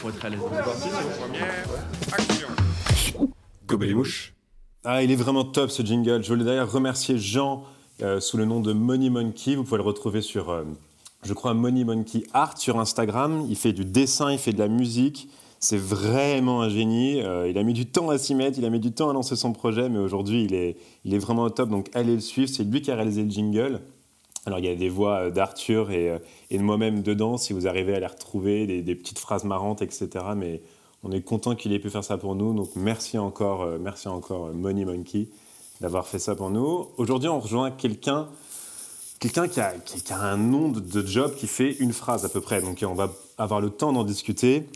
pour être à l'aise. Ah, il est vraiment top ce jingle. Je voulais d'ailleurs remercier Jean euh, sous le nom de Money Monkey. Vous pouvez le retrouver sur, euh, je crois, Money Monkey Art sur Instagram. Il fait du dessin, il fait de la musique. C'est vraiment un génie. Euh, il a mis du temps à s'y mettre, il a mis du temps à lancer son projet, mais aujourd'hui, il est, il est vraiment au top. Donc, allez le suivre. C'est lui qui a réalisé le jingle. Alors, il y a des voix d'Arthur et, et, de moi-même dedans, si vous arrivez à les retrouver, des, petites phrases marrantes, etc. Mais on est content qu'il ait pu faire ça pour nous. Donc, merci encore, merci encore, Money Monkey d'avoir fait ça pour nous. Aujourd'hui, on rejoint quelqu'un qui a, un nom de, job qui fait une phrase à peu près. Donc on va avoir le temps d'en discuter.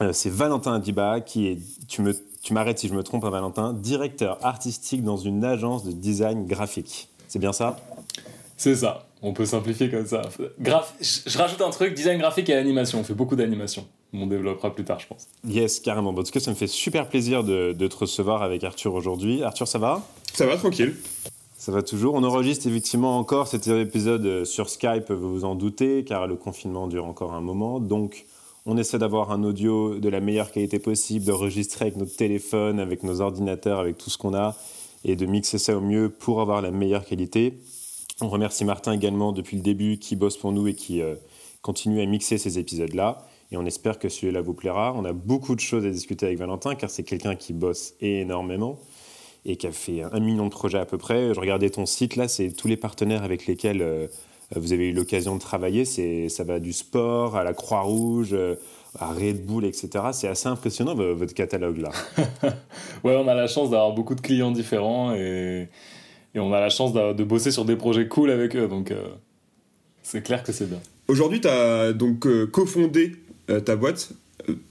Euh, c'est Valentin Adiba qui est, tu m'arrêtes si je me trompe, hein, Valentin, directeur artistique dans une agence de design graphique. C'est bien ça? C'est ça. On peut simplifier comme ça. Graph... Je rajoute un truc, design graphique et animation. On fait beaucoup d'animation. On développera plus tard, je pense. Yes, carrément. En tout cas, ça me fait super plaisir de, de te recevoir avec Arthur aujourd'hui. Arthur, ça va? Ça va, tranquille. Ça va toujours. On enregistre effectivement encore cet épisode sur Skype, vous vous en doutez, car le confinement dure encore un moment. Donc, on essaie d'avoir un audio de la meilleure qualité possible, d'enregistrer avec notre téléphone, avec nos ordinateurs, avec tout ce qu'on a, et de mixer ça au mieux pour avoir la meilleure qualité. On remercie Martin également depuis le début, qui bosse pour nous et qui euh, continue à mixer ces épisodes-là. Et on espère que celui-là vous plaira. On a beaucoup de choses à discuter avec Valentin, car c'est quelqu'un qui bosse énormément et qui a fait un million de projets à peu près. Je regardais ton site, là, c'est tous les partenaires avec lesquels euh, vous avez eu l'occasion de travailler. Ça va du sport à la Croix-Rouge, euh, à Red Bull, etc. C'est assez impressionnant, votre catalogue, là. ouais, on a la chance d'avoir beaucoup de clients différents et et on a la chance de, de, bosser sur des projets cool avec eux, donc euh, c'est clair que c'est bien. Aujourd'hui, tu as donc euh, cofondé euh, ta boîte,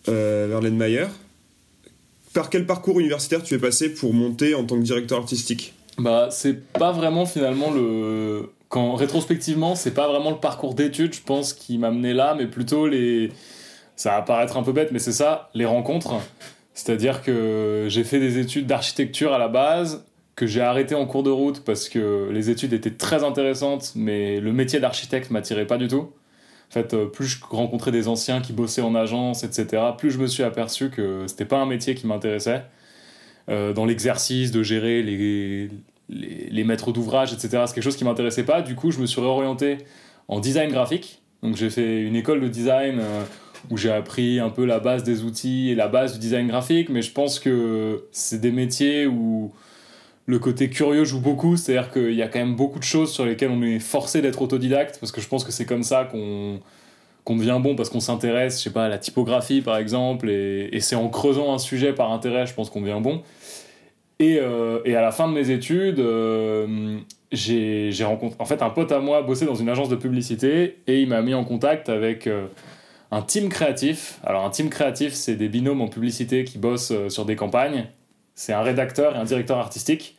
Verlaine Mayer. Par quel parcours universitaire tu es passé pour monter en tant que directeur artistique? Bah, c'est pas vraiment finalement le. Quand rétrospectivement, c'est pas vraiment le parcours d'études, je pense, qui m'a mené là, mais plutôt les. Ça va paraître un peu bête, mais c'est ça, les rencontres. C'est-à-dire que j'ai fait des études d'architecture à la base, que j'ai arrêté en cours de route parce que les études étaient très intéressantes, mais le métier d'architecte m'attirait pas du tout. En fait, euh, plus je rencontrais des anciens qui bossaient en agence, etc., plus je me suis aperçu que c'était pas un métier qui m'intéressait. Euh, dans l'exercice de gérer les, les, maîtres d'ouvrage, etc., c'est quelque chose qui m'intéressait pas. Du coup, je me suis réorienté en design graphique. Donc, j'ai fait une école de design euh, où j'ai appris un peu la base des outils et la base du design graphique, mais je pense que c'est des métiers où le côté curieux joue beaucoup, c'est-à-dire qu'il y a quand même beaucoup de choses sur lesquelles on est forcé d'être autodidacte, parce que je pense que c'est comme ça qu'on devient bon, parce qu'on s'intéresse, je sais pas, à la typographie par exemple, et, c'est en creusant un sujet par intérêt, je pense qu'on devient bon. Et, euh, à la fin de mes études, euh, j'ai rencontré, en fait, un pote à moi bossait dans une agence de publicité, et il m'a mis en contact avec... Euh, un team créatif. Alors un team créatif, c'est des binômes en publicité qui bossent sur des campagnes c'est un rédacteur et un directeur artistique.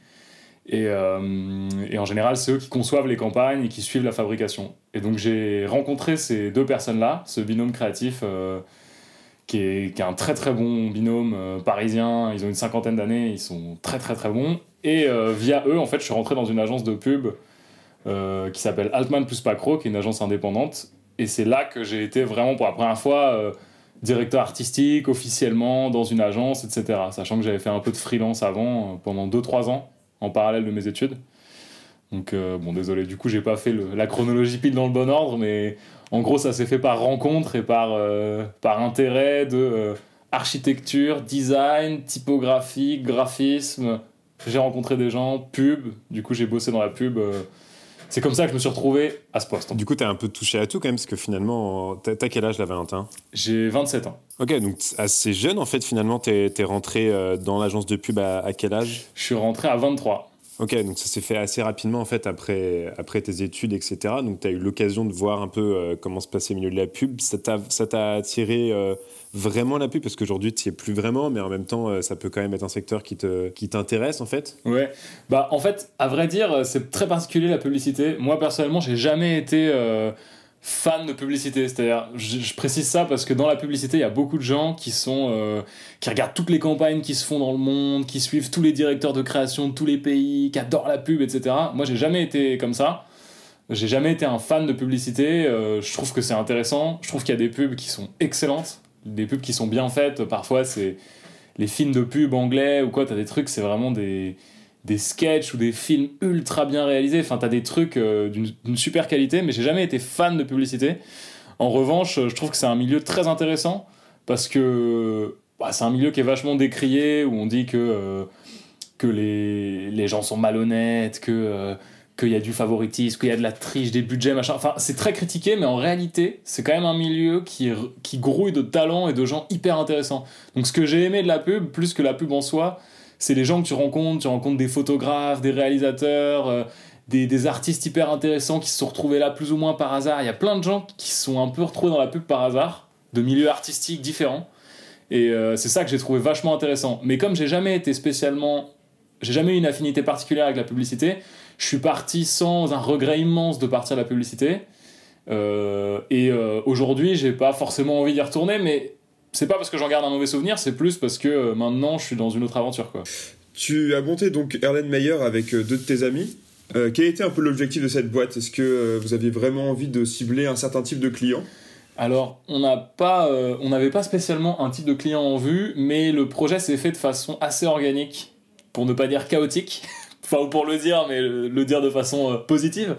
Et, euh, et, en général, c'est eux qui conçoivent les campagnes et qui suivent la fabrication. Et donc j'ai rencontré ces deux personnes-là, ce binôme créatif euh, qui, est, qui, est, un très très bon binôme euh, parisien. Ils ont une cinquantaine d'années, ils sont très très très bons. Et via eux, en fait, je suis rentré dans une agence de pub qui s'appelle Altman plus Pacro, qui est une agence indépendante. Et c'est là que j'ai été vraiment pour la première fois directeur artistique officiellement dans une agence, etc. Sachant que j'avais fait un peu de freelance avant, euh, pendant 2-3 ans, en parallèle de mes études. Donc, euh, bon, désolé, du coup, j'ai pas fait la chronologie pile dans le bon ordre, mais en gros, ça s'est fait par rencontre et par, euh, par intérêt de architecture, design, typographie, graphisme. J'ai rencontré des gens, pub, du coup, j'ai bossé dans la pub c'est comme ça que je me suis retrouvé à ce poste. Du coup, tu as un peu touché à tout quand même, parce que finalement, t'as quel âge là, Valentin J'ai 27 ans. Ok, donc assez jeune en fait, finalement, t'es es rentré euh, dans l'agence de pub à, quel âge? Je suis rentré à 23. Ok, donc ça s'est fait assez rapidement en fait après, après tes études, etc. Donc tu as eu l'occasion de voir un peu euh, comment se passait au milieu de la pub. Ça t'a attiré euh, vraiment la pub parce qu'aujourd'hui tu n'y es plus vraiment, mais en même temps euh, ça peut quand même être un secteur qui t'intéresse qui en fait. Ouais, bah en fait, à vrai dire, c'est très particulier la publicité. Moi personnellement, j'ai jamais été fan de publicité. C'est-à-dire, je, précise ça parce que dans la publicité, il y a beaucoup de gens qui sont euh, qui regardent toutes les campagnes qui se font dans le monde, qui suivent tous les directeurs de création de tous les pays, qui adorent la pub, etc. Moi, j'ai jamais été comme ça. J'ai jamais été un fan de publicité. Euh, je trouve que c'est intéressant. Je trouve qu'il y a des pubs qui sont excellentes. Des pubs qui sont bien faites. Parfois, c'est les films de pub anglais ou quoi, t'as des trucs, c'est vraiment des, des sketchs ou des films ultra bien réalisés. Enfin, t'as des trucs euh, d'une super qualité, mais j'ai jamais été fan de publicité. En revanche, je trouve que c'est un milieu très intéressant parce que bah, c'est un milieu qui est vachement décrié, où on dit que, euh, les, les gens sont malhonnêtes, que. euh, qu'il y a du favoritisme, qu'il y a de la triche, des budgets, machin. Enfin, c'est très critiqué, mais en réalité, c'est quand même un milieu qui, qui grouille de talents et de gens hyper intéressants. Donc, ce que j'ai aimé de la pub, plus que la pub en soi, c'est les gens que tu rencontres. Tu rencontres des photographes, des réalisateurs, euh, des, des artistes hyper intéressants qui se sont retrouvés là plus ou moins par hasard. Il y a plein de gens qui sont un peu retrouvés dans la pub par hasard, de milieux artistiques différents. Et euh, c'est ça que j'ai trouvé vachement intéressant. Mais comme j'ai jamais été spécialement. J'ai jamais eu une affinité particulière avec la publicité, je suis parti sans un regret immense de partir de la publicité. Euh, et euh, aujourd'hui, j'ai pas forcément envie d'y retourner, mais c'est pas parce que j'en garde un mauvais souvenir, c'est plus parce que euh, maintenant je suis dans une autre aventure. Quoi. Tu as monté donc Erlenmeyer avec euh, deux de tes amis. Quel était un peu l'objectif de cette boîte? Est-ce que vous aviez vraiment envie de cibler un certain type de client? Alors, on n'a pas, on n'avait pas spécialement un type de client en vue, mais le projet s'est fait de façon assez organique, pour ne pas dire chaotique. enfin, pour le dire, mais le, dire de façon euh, positive.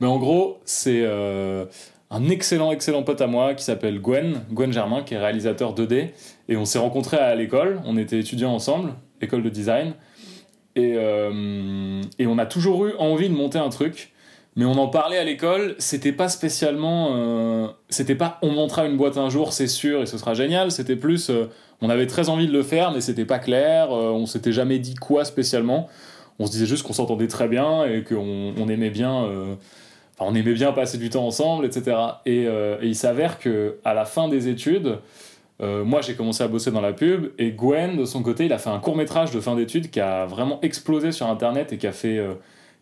Mais en gros, c'est euh, un excellent, excellent pote à moi qui s'appelle Gwen, Gwen Germain, qui est réalisateur 2D. Et on s'est rencontrés à l'école, on était étudiants ensemble, école de design. Et, euh, et on a toujours eu envie de monter un truc. Mais on en parlait à l'école, c'était pas spécialement. c'était pas on montera une boîte un jour, c'est sûr, et ce sera génial. C'était plus. on avait très envie de le faire, mais c'était pas clair. on s'était jamais dit quoi spécialement. On se disait juste qu'on s'entendait très bien et qu'on on aimait bien. euh, on aimait bien passer du temps ensemble, etc. Et, euh, et il s'avère que à la fin des études, euh, moi j'ai commencé à bosser dans la pub et Gwen de son côté, il a fait un court métrage de fin d'études qui a vraiment explosé sur internet et qui a fait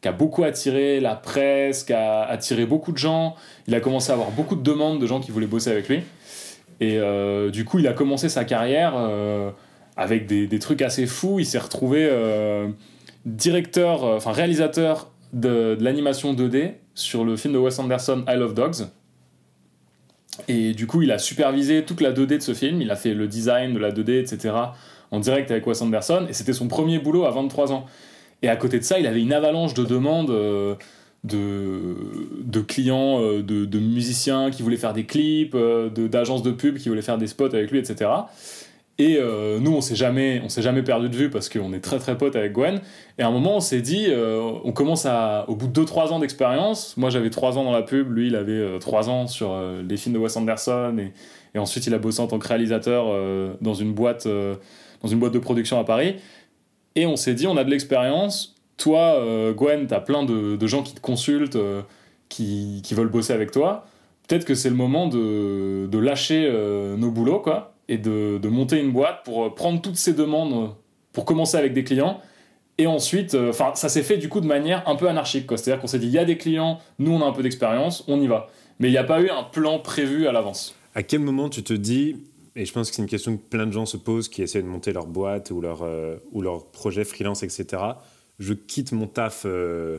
qui a beaucoup attiré la presse, qui a attiré beaucoup de gens. Il a commencé à avoir beaucoup de demandes de gens qui voulaient bosser avec lui. Et du coup, il a commencé sa carrière avec des, des trucs assez fous. Il s'est retrouvé directeur, euh, enfin réalisateur de, l'animation 2D sur le film de Wes Anderson, I Love Dogs. Et du coup, il a supervisé toute la 2D de ce film. Il a fait le design de la 2D, etc. en direct avec Wes Anderson. Et c'était son premier boulot à 23 ans. Et à côté de ça, il avait une avalanche de demandes euh, de, clients, euh, de, de musiciens qui voulaient faire des clips, euh, de- d'agences de, pub qui voulaient faire des spots avec lui, etc. Et euh, nous, on s'est jamais, on s'est jamais perdu de vue parce qu'on est très très potes avec Gwen. Et à un moment, on s'est dit, euh, on commence à, au bout de 2-3 ans d'expérience, moi j'avais 3 ans dans la pub, lui il avait 3 ans sur euh, les films de Wes Anderson, et, ensuite il a bossé en tant que réalisateur euh, dans, une boîte, euh, dans une boîte de production à Paris. Et on s'est dit, on a de l'expérience. Toi, euh, Gwen, t'as plein de, gens qui te consultent, euh, qui, qui veulent bosser avec toi. Peut-être que c'est le moment de, de lâcher euh, nos boulots, quoi, et de, de monter une boîte pour euh, prendre toutes ces demandes, euh, pour commencer avec des clients. Et ensuite, euh, ça s'est fait du coup de manière un peu anarchique. C'est-à-dire qu'on s'est dit, il y a des clients, nous on a un peu d'expérience, on y va. Mais il n'y a pas eu un plan prévu à l'avance. À quel moment tu te dis, et je pense que c'est une question que plein de gens se posent qui essaient de monter leur boîte ou leur, ou leur projet freelance, etc. Je quitte mon taf, euh,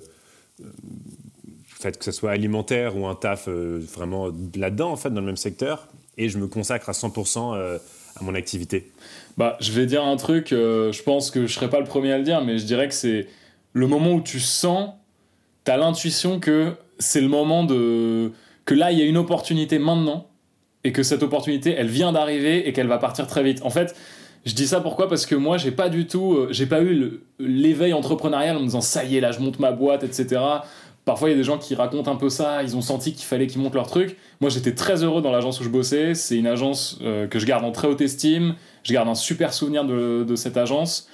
que ce soit alimentaire ou un taf vraiment là-dedans, en fait, dans le même secteur, et je me consacre à 100% euh, à mon activité. Bah, je vais dire un truc, euh, je pense que je serai pas le premier à le dire, mais je dirais que c'est le moment où tu sens, t'as l'intuition que c'est le moment de. que là, il y a une opportunité maintenant, et que cette opportunité, elle vient d'arriver et qu'elle va partir très vite. En fait, je dis ça pourquoi? Parce que moi, j'ai pas du tout. euh, j'ai pas eu l'éveil entrepreneurial en me disant ça y est, là, je monte ma boîte, etc. Parfois, il y a des gens qui racontent un peu ça, ils ont senti qu'il fallait qu'ils montent leur truc. Moi, j'étais très heureux dans l'agence où je bossais. C'est une agence euh, que je garde en très haute estime. Je garde un super souvenir de, cette agence.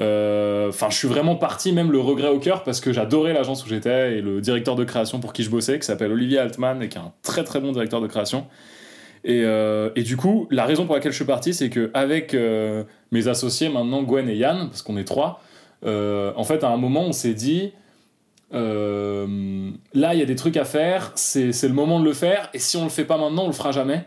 Euh, Enfin, je suis vraiment parti, même le regret au cœur, parce que j'adorais l'agence où j'étais et le directeur de création pour qui je bossais, qui s'appelle Olivier Altman et qui est un très très bon directeur de création. Et, euh, du coup, la raison pour laquelle je suis parti, c'est que avec mes associés, maintenant Gwen et Yann, parce qu'on est trois, en fait, à un moment, on s'est dit, euh, là, il y a des trucs à faire, c'est le moment de le faire, et si on le fait pas maintenant, on le fera jamais.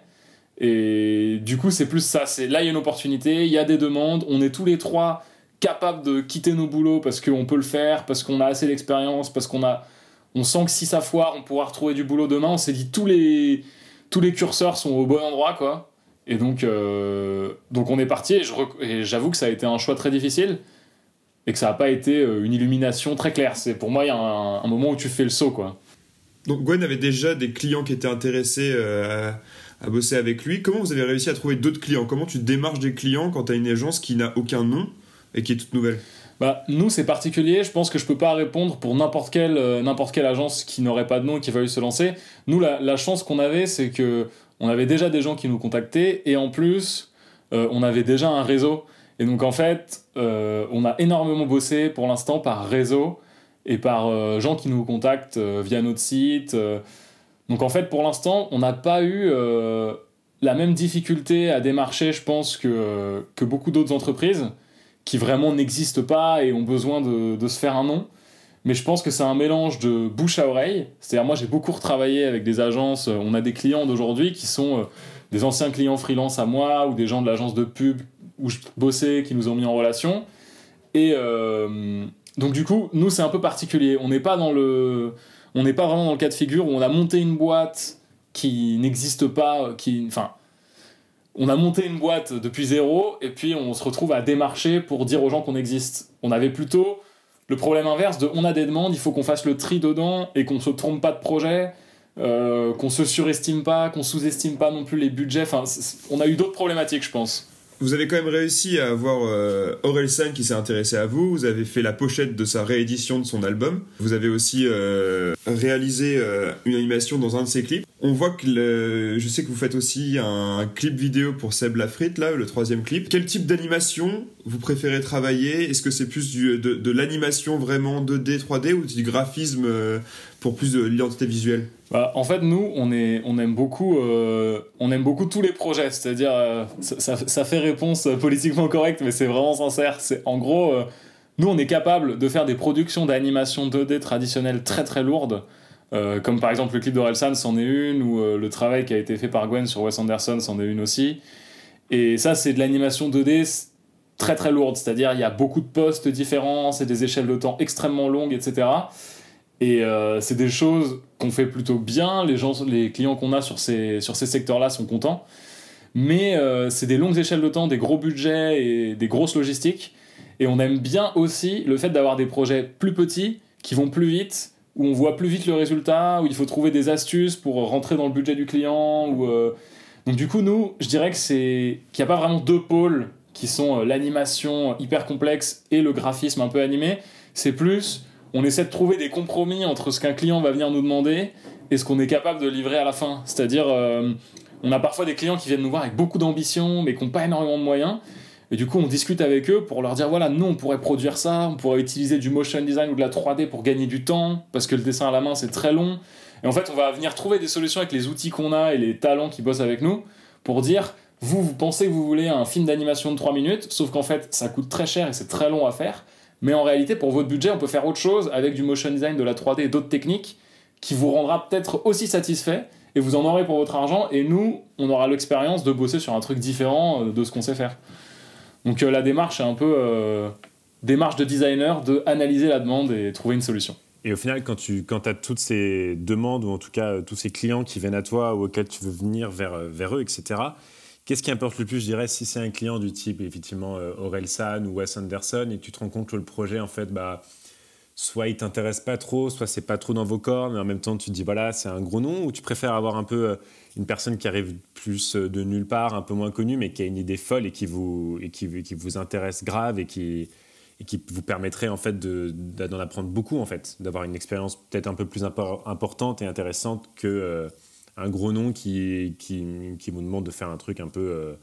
Et du coup, c'est plus ça. C'est là, il y a une opportunité, il y a des demandes, on est tous les trois capables de quitter nos boulots parce qu'on peut le faire, parce qu'on a assez d'expérience, parce qu'on a, on sent que si ça foire, on pourra retrouver du boulot demain. On s'est dit tous les tous les curseurs sont au bon endroit, quoi. Et donc, euh, donc on est parti et j'avoue que ça a été un choix très difficile et que ça n'a pas été euh, une illumination très claire. C'est pour moi il y a un, un moment où tu fais le saut quoi. Donc Gwen avait déjà des clients qui étaient intéressés euh, à, à bosser avec lui. Comment vous avez réussi à trouver d'autres clients? Comment tu démarches des clients quand tu as une agence qui n'a aucun nom et qui est toute nouvelle? Bah, nous, c'est particulier. Je pense que je peux pas répondre pour n'importe quelle, euh, n'importe quelle agence qui n'aurait pas de nom et qui va fallu se lancer. Nous, la, la chance qu'on avait, c'est que on avait déjà des gens qui nous contactaient et en plus, euh, on avait déjà un réseau. Et donc, en fait, euh, on a énormément bossé pour l'instant par réseau et par euh, gens qui nous contactent euh, via notre site. Donc, en fait, pour l'instant, on n'a pas eu la même difficulté à démarcher, je pense, que, que beaucoup d'autres entreprises qui vraiment n'existent pas et ont besoin de, de se faire un nom. Mais je pense que c'est un mélange de bouche à oreille. C'est-à-dire, moi, j'ai beaucoup retravaillé avec des agences. On a des clients d'aujourd'hui qui sont des anciens clients freelance à moi ou des gens de l'agence de pub où je bossais qui nous ont mis en relation. Et euh, donc, du coup, nous, c'est un peu particulier. On n'est pas dans le. On n'est pas vraiment dans le cas de figure où on a monté une boîte qui n'existe pas, qui. Enfin on a monté une boîte depuis zéro et puis on se retrouve à démarcher pour dire aux gens qu'on existe. On avait plutôt le problème inverse de on a des demandes, il faut qu'on fasse le tri dedans et qu'on se trompe pas de projet, euh, qu'on se surestime pas, qu'on sous-estime pas non plus les budgets. Enfin, on a eu d'autres problématiques, je pense. Vous avez quand même réussi à avoir euh, Orelsan qui s'est intéressé à vous. Vous avez fait la pochette de sa réédition de son album. Vous avez aussi euh, réalisé euh, une animation dans un de ses clips. On voit que je sais que vous faites aussi un clip vidéo pour Seb Lafrite, là, le troisième clip. Quel type d'animation vous préférez travailler? Est-ce que c'est plus du- de, l'animation vraiment 2D, 3D ou du graphisme euh, pour plus de l'identité visuelle? Bah, en fait, nous, on, est, on, aime beaucoup, euh, on aime beaucoup tous les projets. C'est-à-dire, euh, ça, ça- fait réponse politiquement correcte, mais c'est vraiment sincère. C'est En gros, nous, on est capable de faire des productions d'animation 2D traditionnelles très très lourdes. Euh, comme par exemple le clip d'Orelsan, c'en est une, ou euh, le travail qui a été fait par Gwen sur Wes Anderson, c'en est une aussi. Et ça, c'est de l'animation 2D c- très très lourde. C'est-à-dire, il y a beaucoup de postes différents, c'est des échelles de temps extrêmement longues, etc. Et euh, c'est des choses qu'on fait plutôt bien. Les, gens, les clients qu'on a sur ces, sur ces secteurs-là sont contents. Mais c'est des longues échelles de temps, des gros budgets et des grosses logistiques. Et on aime bien aussi le fait d'avoir des projets plus petits qui vont plus vite, où on voit plus vite le résultat, où il faut trouver des astuces pour rentrer dans le budget du client. Euh, Donc du coup, nous, je dirais que c'est qu'il n'y a pas vraiment deux pôles qui sont euh, l'animation hyper complexe et le graphisme un peu animé. C'est plus on essaie de trouver des compromis entre ce qu'un client va venir nous demander et ce qu'on est capable de livrer à la fin. C'est-à-dire, euh, on a parfois des clients qui viennent nous voir avec beaucoup d'ambition, mais qui n'ont pas énormément de moyens. Et du coup, on discute avec eux pour leur dire voilà, nous, on pourrait produire ça, on pourrait utiliser du motion design ou de la 3D pour gagner du temps, parce que le dessin à la main, c'est très long. Et en fait, on va venir trouver des solutions avec les outils qu'on a et les talents qui bossent avec nous pour dire vous, vous pensez que vous voulez un film d'animation de 3 minutes, sauf qu'en fait, ça coûte très cher et c'est très long à faire. Mais en réalité, pour votre budget, on peut faire autre chose avec du motion design, de la 3D et d'autres techniques qui vous rendra peut-être aussi satisfait et vous en aurez pour votre argent. Et nous, on aura l'expérience de bosser sur un truc différent euh, de ce qu'on sait faire. Donc euh, la démarche est un peu euh, démarche de designer de analyser la demande et trouver une solution. Et au final, quand tu quand as toutes ces demandes, ou en tout cas euh, tous ces clients qui viennent à toi ou auxquels tu veux venir vers, vers eux, etc., qu'est-ce qui importe le plus, je dirais, si c'est un client du type, effectivement, Aurel San ou Wes Anderson, et que tu te rends compte que le projet, en fait, bah, soit il t'intéresse pas trop, soit c'est pas trop dans vos cordes, mais en même temps, tu te dis, voilà, c'est un gros nom, ou tu préfères avoir un peu euh, une personne qui arrive plus euh, de nulle part, un peu moins connue, mais qui a une idée folle et qui vous, et qui, qui vous intéresse grave et qui qui vous permettrait en fait de- d'en apprendre beaucoup en fait, d'avoir une expérience peut-être un peu plus impor- importante et intéressante que euh, un gros nom qui, qui, qui vous demande de faire un truc un peu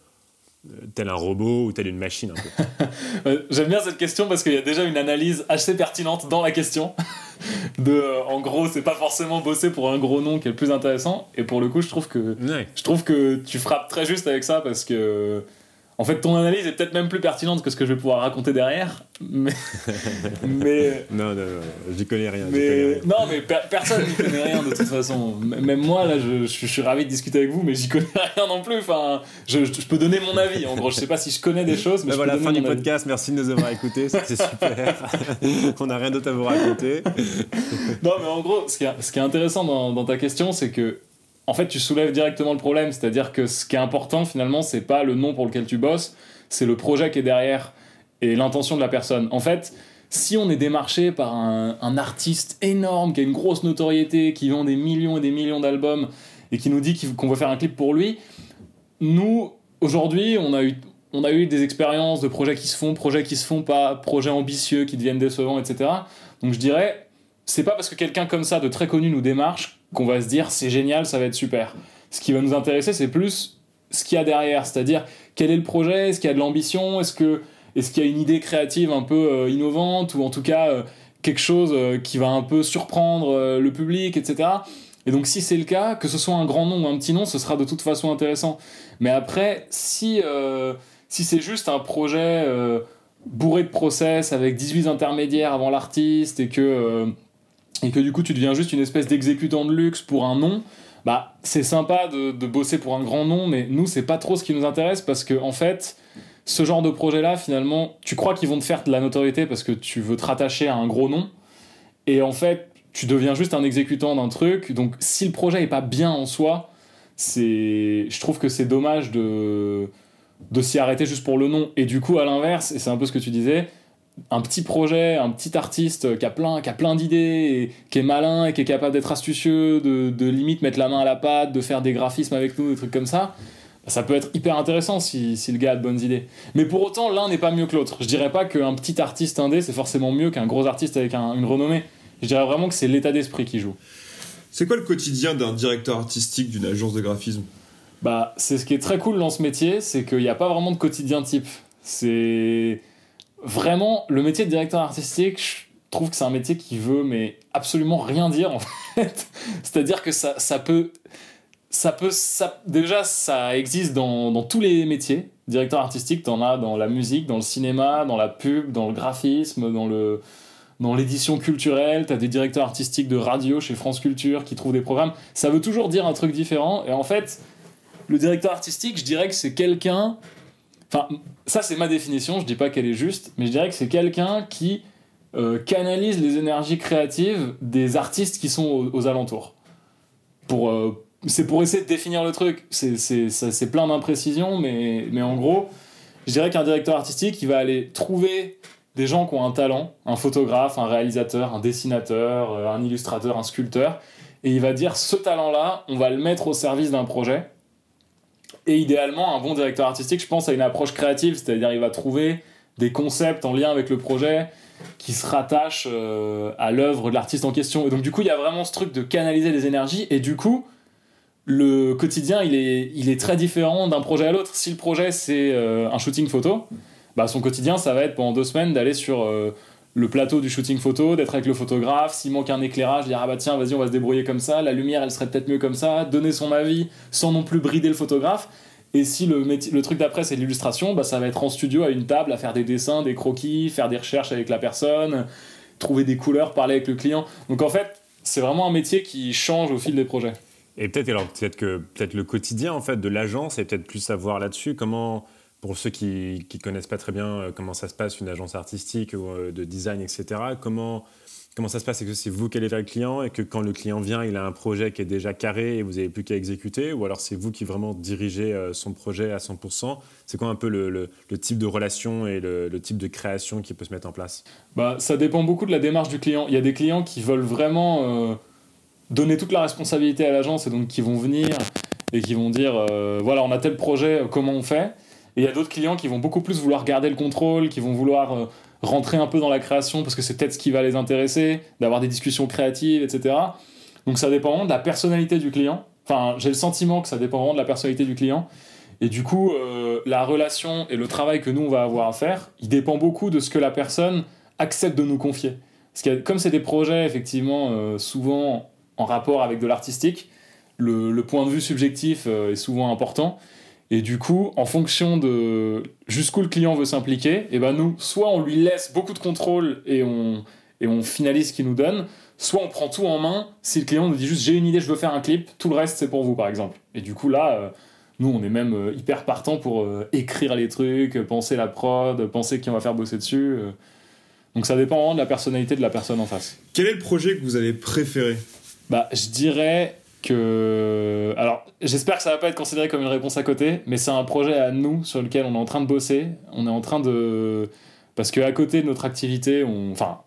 tel un robot ou tel une machine. Un peu. Euh, J'aime bien cette question parce qu'il y a déjà une analyse assez pertinente dans la question. De, euh, en gros, c'est pas forcément bosser pour un gros nom qui est le plus intéressant. Et pour le coup, je trouve que Ouais. je trouve que tu frappes très juste avec ça parce que en fait ton analyse est peut-être même plus pertinente que ce que je vais pouvoir raconter derrière mais mais Non, non, non, j'y connais rien. connais rien. non mais per- personne n'y connaît rien de toute façon même moi là je, je suis- ravi de discuter avec vous mais j'y connais rien non plus enfin je, peux donner mon avis en gros je sais pas si je connais des choses mais Ben je voilà, peux fin du avis. podcast. Merci de nous avoir écoutés. C'était super. On n'a rien d'autre à vous raconter. Non, mais en gros, ce qui est, ce qui est intéressant dans, dans ta question, c'est que, en fait, tu soulèves directement le problème. C'est-à-dire que ce qui est important, finalement, c'est pas le nom pour lequel tu bosses, c'est le projet qui est derrière et l'intention de la personne. En fait, si on est démarché par un, artiste énorme qui a une grosse notoriété, qui vend des millions et des millions d'albums et qui nous dit qu'on veut faire un clip pour lui, nous, aujourd'hui, on a eu, on a eu des expériences de projets qui se font, projets qui se font pas, projets ambitieux qui deviennent décevants, etc. Donc je dirais, c'est pas parce que quelqu'un comme ça, de très connu, nous démarche qu'on va se dire c'est génial, ça va être super. Ce qui va nous intéresser, c'est plus ce qu'il y a derrière, c'est-à-dire quel est le projet, est-ce qu'il y a de l'ambition, est-ce que est-ce qu'il y a une idée créative un peu euh, innovante? Ou en tout cas euh, quelque chose euh, qui va un peu surprendre le public, etc. Et donc si c'est le cas, que ce soit un grand nom ou un petit nom, ce sera de toute façon intéressant. Mais après, si, si c'est juste un projet bourré de process avec 18 intermédiaires avant l'artiste et que, et que du coup tu deviens juste une espèce d'exécutant de luxe pour un nom, bah c'est sympa de, de, bosser pour un grand nom, mais nous c'est pas trop ce qui nous intéresse parce que en fait ce genre de projet-là, finalement, tu crois qu'ils vont te faire de la notoriété parce que tu veux te rattacher à un gros nom. Et en fait, tu deviens juste un exécutant d'un truc. Donc, si le projet est pas bien en soi, c'est, je trouve que c'est dommage de, de s'y arrêter juste pour le nom. Et du coup, à l'inverse, et c'est un peu ce que tu disais, un petit projet, un petit artiste qui a plein, qui a plein d'idées, qui est malin et qui est capable d'être astucieux, de, de limite mettre la main à la pâte, de faire des graphismes avec nous, des trucs comme ça ça peut être hyper intéressant si, si, le gars a de bonnes idées. Mais pour autant, l'un n'est pas mieux que l'autre. Je dirais pas qu'un petit artiste indé, c'est forcément mieux qu'un gros artiste avec une renommée. Je dirais vraiment que c'est l'état d'esprit qui joue. C'est quoi le quotidien d'un directeur artistique d'une agence de graphisme? Bah, c'est ce qui est très cool dans ce métier, c'est qu'il n'y a pas vraiment de quotidien type. C'est vraiment le métier de directeur artistique. Je trouve que c'est un métier qui veut mais absolument rien dire en fait. C'est-à-dire que ça, ça peut ça peut ça, déjà ça existe dans, dans, tous les métiers directeur artistique t'en as dans la musique dans le cinéma dans la pub dans le graphisme dans le dans l'édition culturelle t'as des directeurs artistiques de radio chez France Culture qui trouvent des programmes ça veut toujours dire un truc différent et en fait le directeur artistique je dirais que c'est quelqu'un enfin ça c'est ma définition je dis pas qu'elle est juste mais je dirais que c'est quelqu'un qui euh, canalise les énergies créatives des artistes qui sont aux, alentours pour euh, c'est pour essayer de définir le truc. C'est plein d'imprécisions, mais, mais en gros, je dirais qu'un directeur artistique, il va aller trouver des gens qui ont un talent, un photographe, un réalisateur, un dessinateur, euh, un illustrateur, un sculpteur, et il va dire ce talent-là, on va le mettre au service d'un projet. Et idéalement, un bon directeur artistique, je pense à une approche créative, c'est-à-dire il va trouver des concepts en lien avec le projet qui se rattachent euh, à l'œuvre de l'artiste en question. Et donc du coup, il y a vraiment ce truc de canaliser les énergies, et du coup, le quotidien, il est, il est très différent d'un projet à l'autre. Si le projet, c'est euh, un shooting photo, bah, son quotidien, ça va être pendant deux semaines d'aller sur euh, le plateau du shooting photo, d'être avec le photographe. S'il manque un éclairage, dire Ah bah tiens, vas-y, on va se débrouiller comme ça. La lumière, elle serait peut-être mieux comme ça. Donner son avis sans non plus brider le photographe. Et si le, le truc d'après, c'est l'illustration, bah, ça va être en studio à une table à faire des dessins, des croquis, faire des recherches avec la personne, trouver des couleurs, parler avec le client. Donc en fait, c'est vraiment un métier qui change au fil des projets. Et peut-être alors peut-être que peut-être le quotidien en fait de l'agence et peut-être plus savoir là-dessus comment pour ceux qui qui connaissent pas très bien euh, comment ça se passe une agence artistique ou euh, de design etc comment comment ça se passe? Est-ce que c'est vous qui allez vers le client et que quand le client vient il a un projet qui est déjà carré et vous avez plus qu'à exécuter? Ou alors c'est vous qui vraiment dirigez euh, son projet à 100% C'est quoi un peu le, type de relation et le, type de création qui peut se mettre en place? Bah, Ça dépend beaucoup de la démarche du client. Il y a des clients qui veulent vraiment donner toute la responsabilité à l'agence et donc qui vont venir et qui vont dire voilà on a tel projet comment on fait? Et il y a d'autres clients qui vont beaucoup plus vouloir garder le contrôle qui vont vouloir euh, rentrer un peu dans la création parce que c'est peut-être ce qui va les intéresser d'avoir des discussions créatives etc donc ça dépend vraiment de la personnalité du client. Enfin j'ai le sentiment que ça dépend vraiment de la personnalité du client. Et du coup euh, la relation et le travail que nous on va avoir à faire il dépend beaucoup de ce que la personne accepte de nous confier. Parce que comme c'est des projets effectivement souvent en rapport avec de l'artistique, le, point de vue subjectif euh, est souvent important. Et du coup, en fonction de jusqu'où le client veut s'impliquer, et eh ben nous, soit on lui laisse beaucoup de contrôle et on, et on finalise ce qu'il nous donne, soit on prend tout en main si le client nous dit juste j'ai une idée, je veux faire un clip, tout le reste c'est pour vous par exemple. Et du coup là, euh, nous on est même euh, hyper partant pour écrire les trucs, penser la prod, penser qui on va faire bosser dessus. donc ça dépend vraiment de la personnalité de la personne en face. Quel est le projet que vous avez préféré? Bah, je dirais que. Alors, j'espère que ça va pas être considéré comme une réponse à côté, mais c'est un projet à nous sur lequel on est en train de bosser. On est en train de. Parce qu'à côté de notre activité, enfin,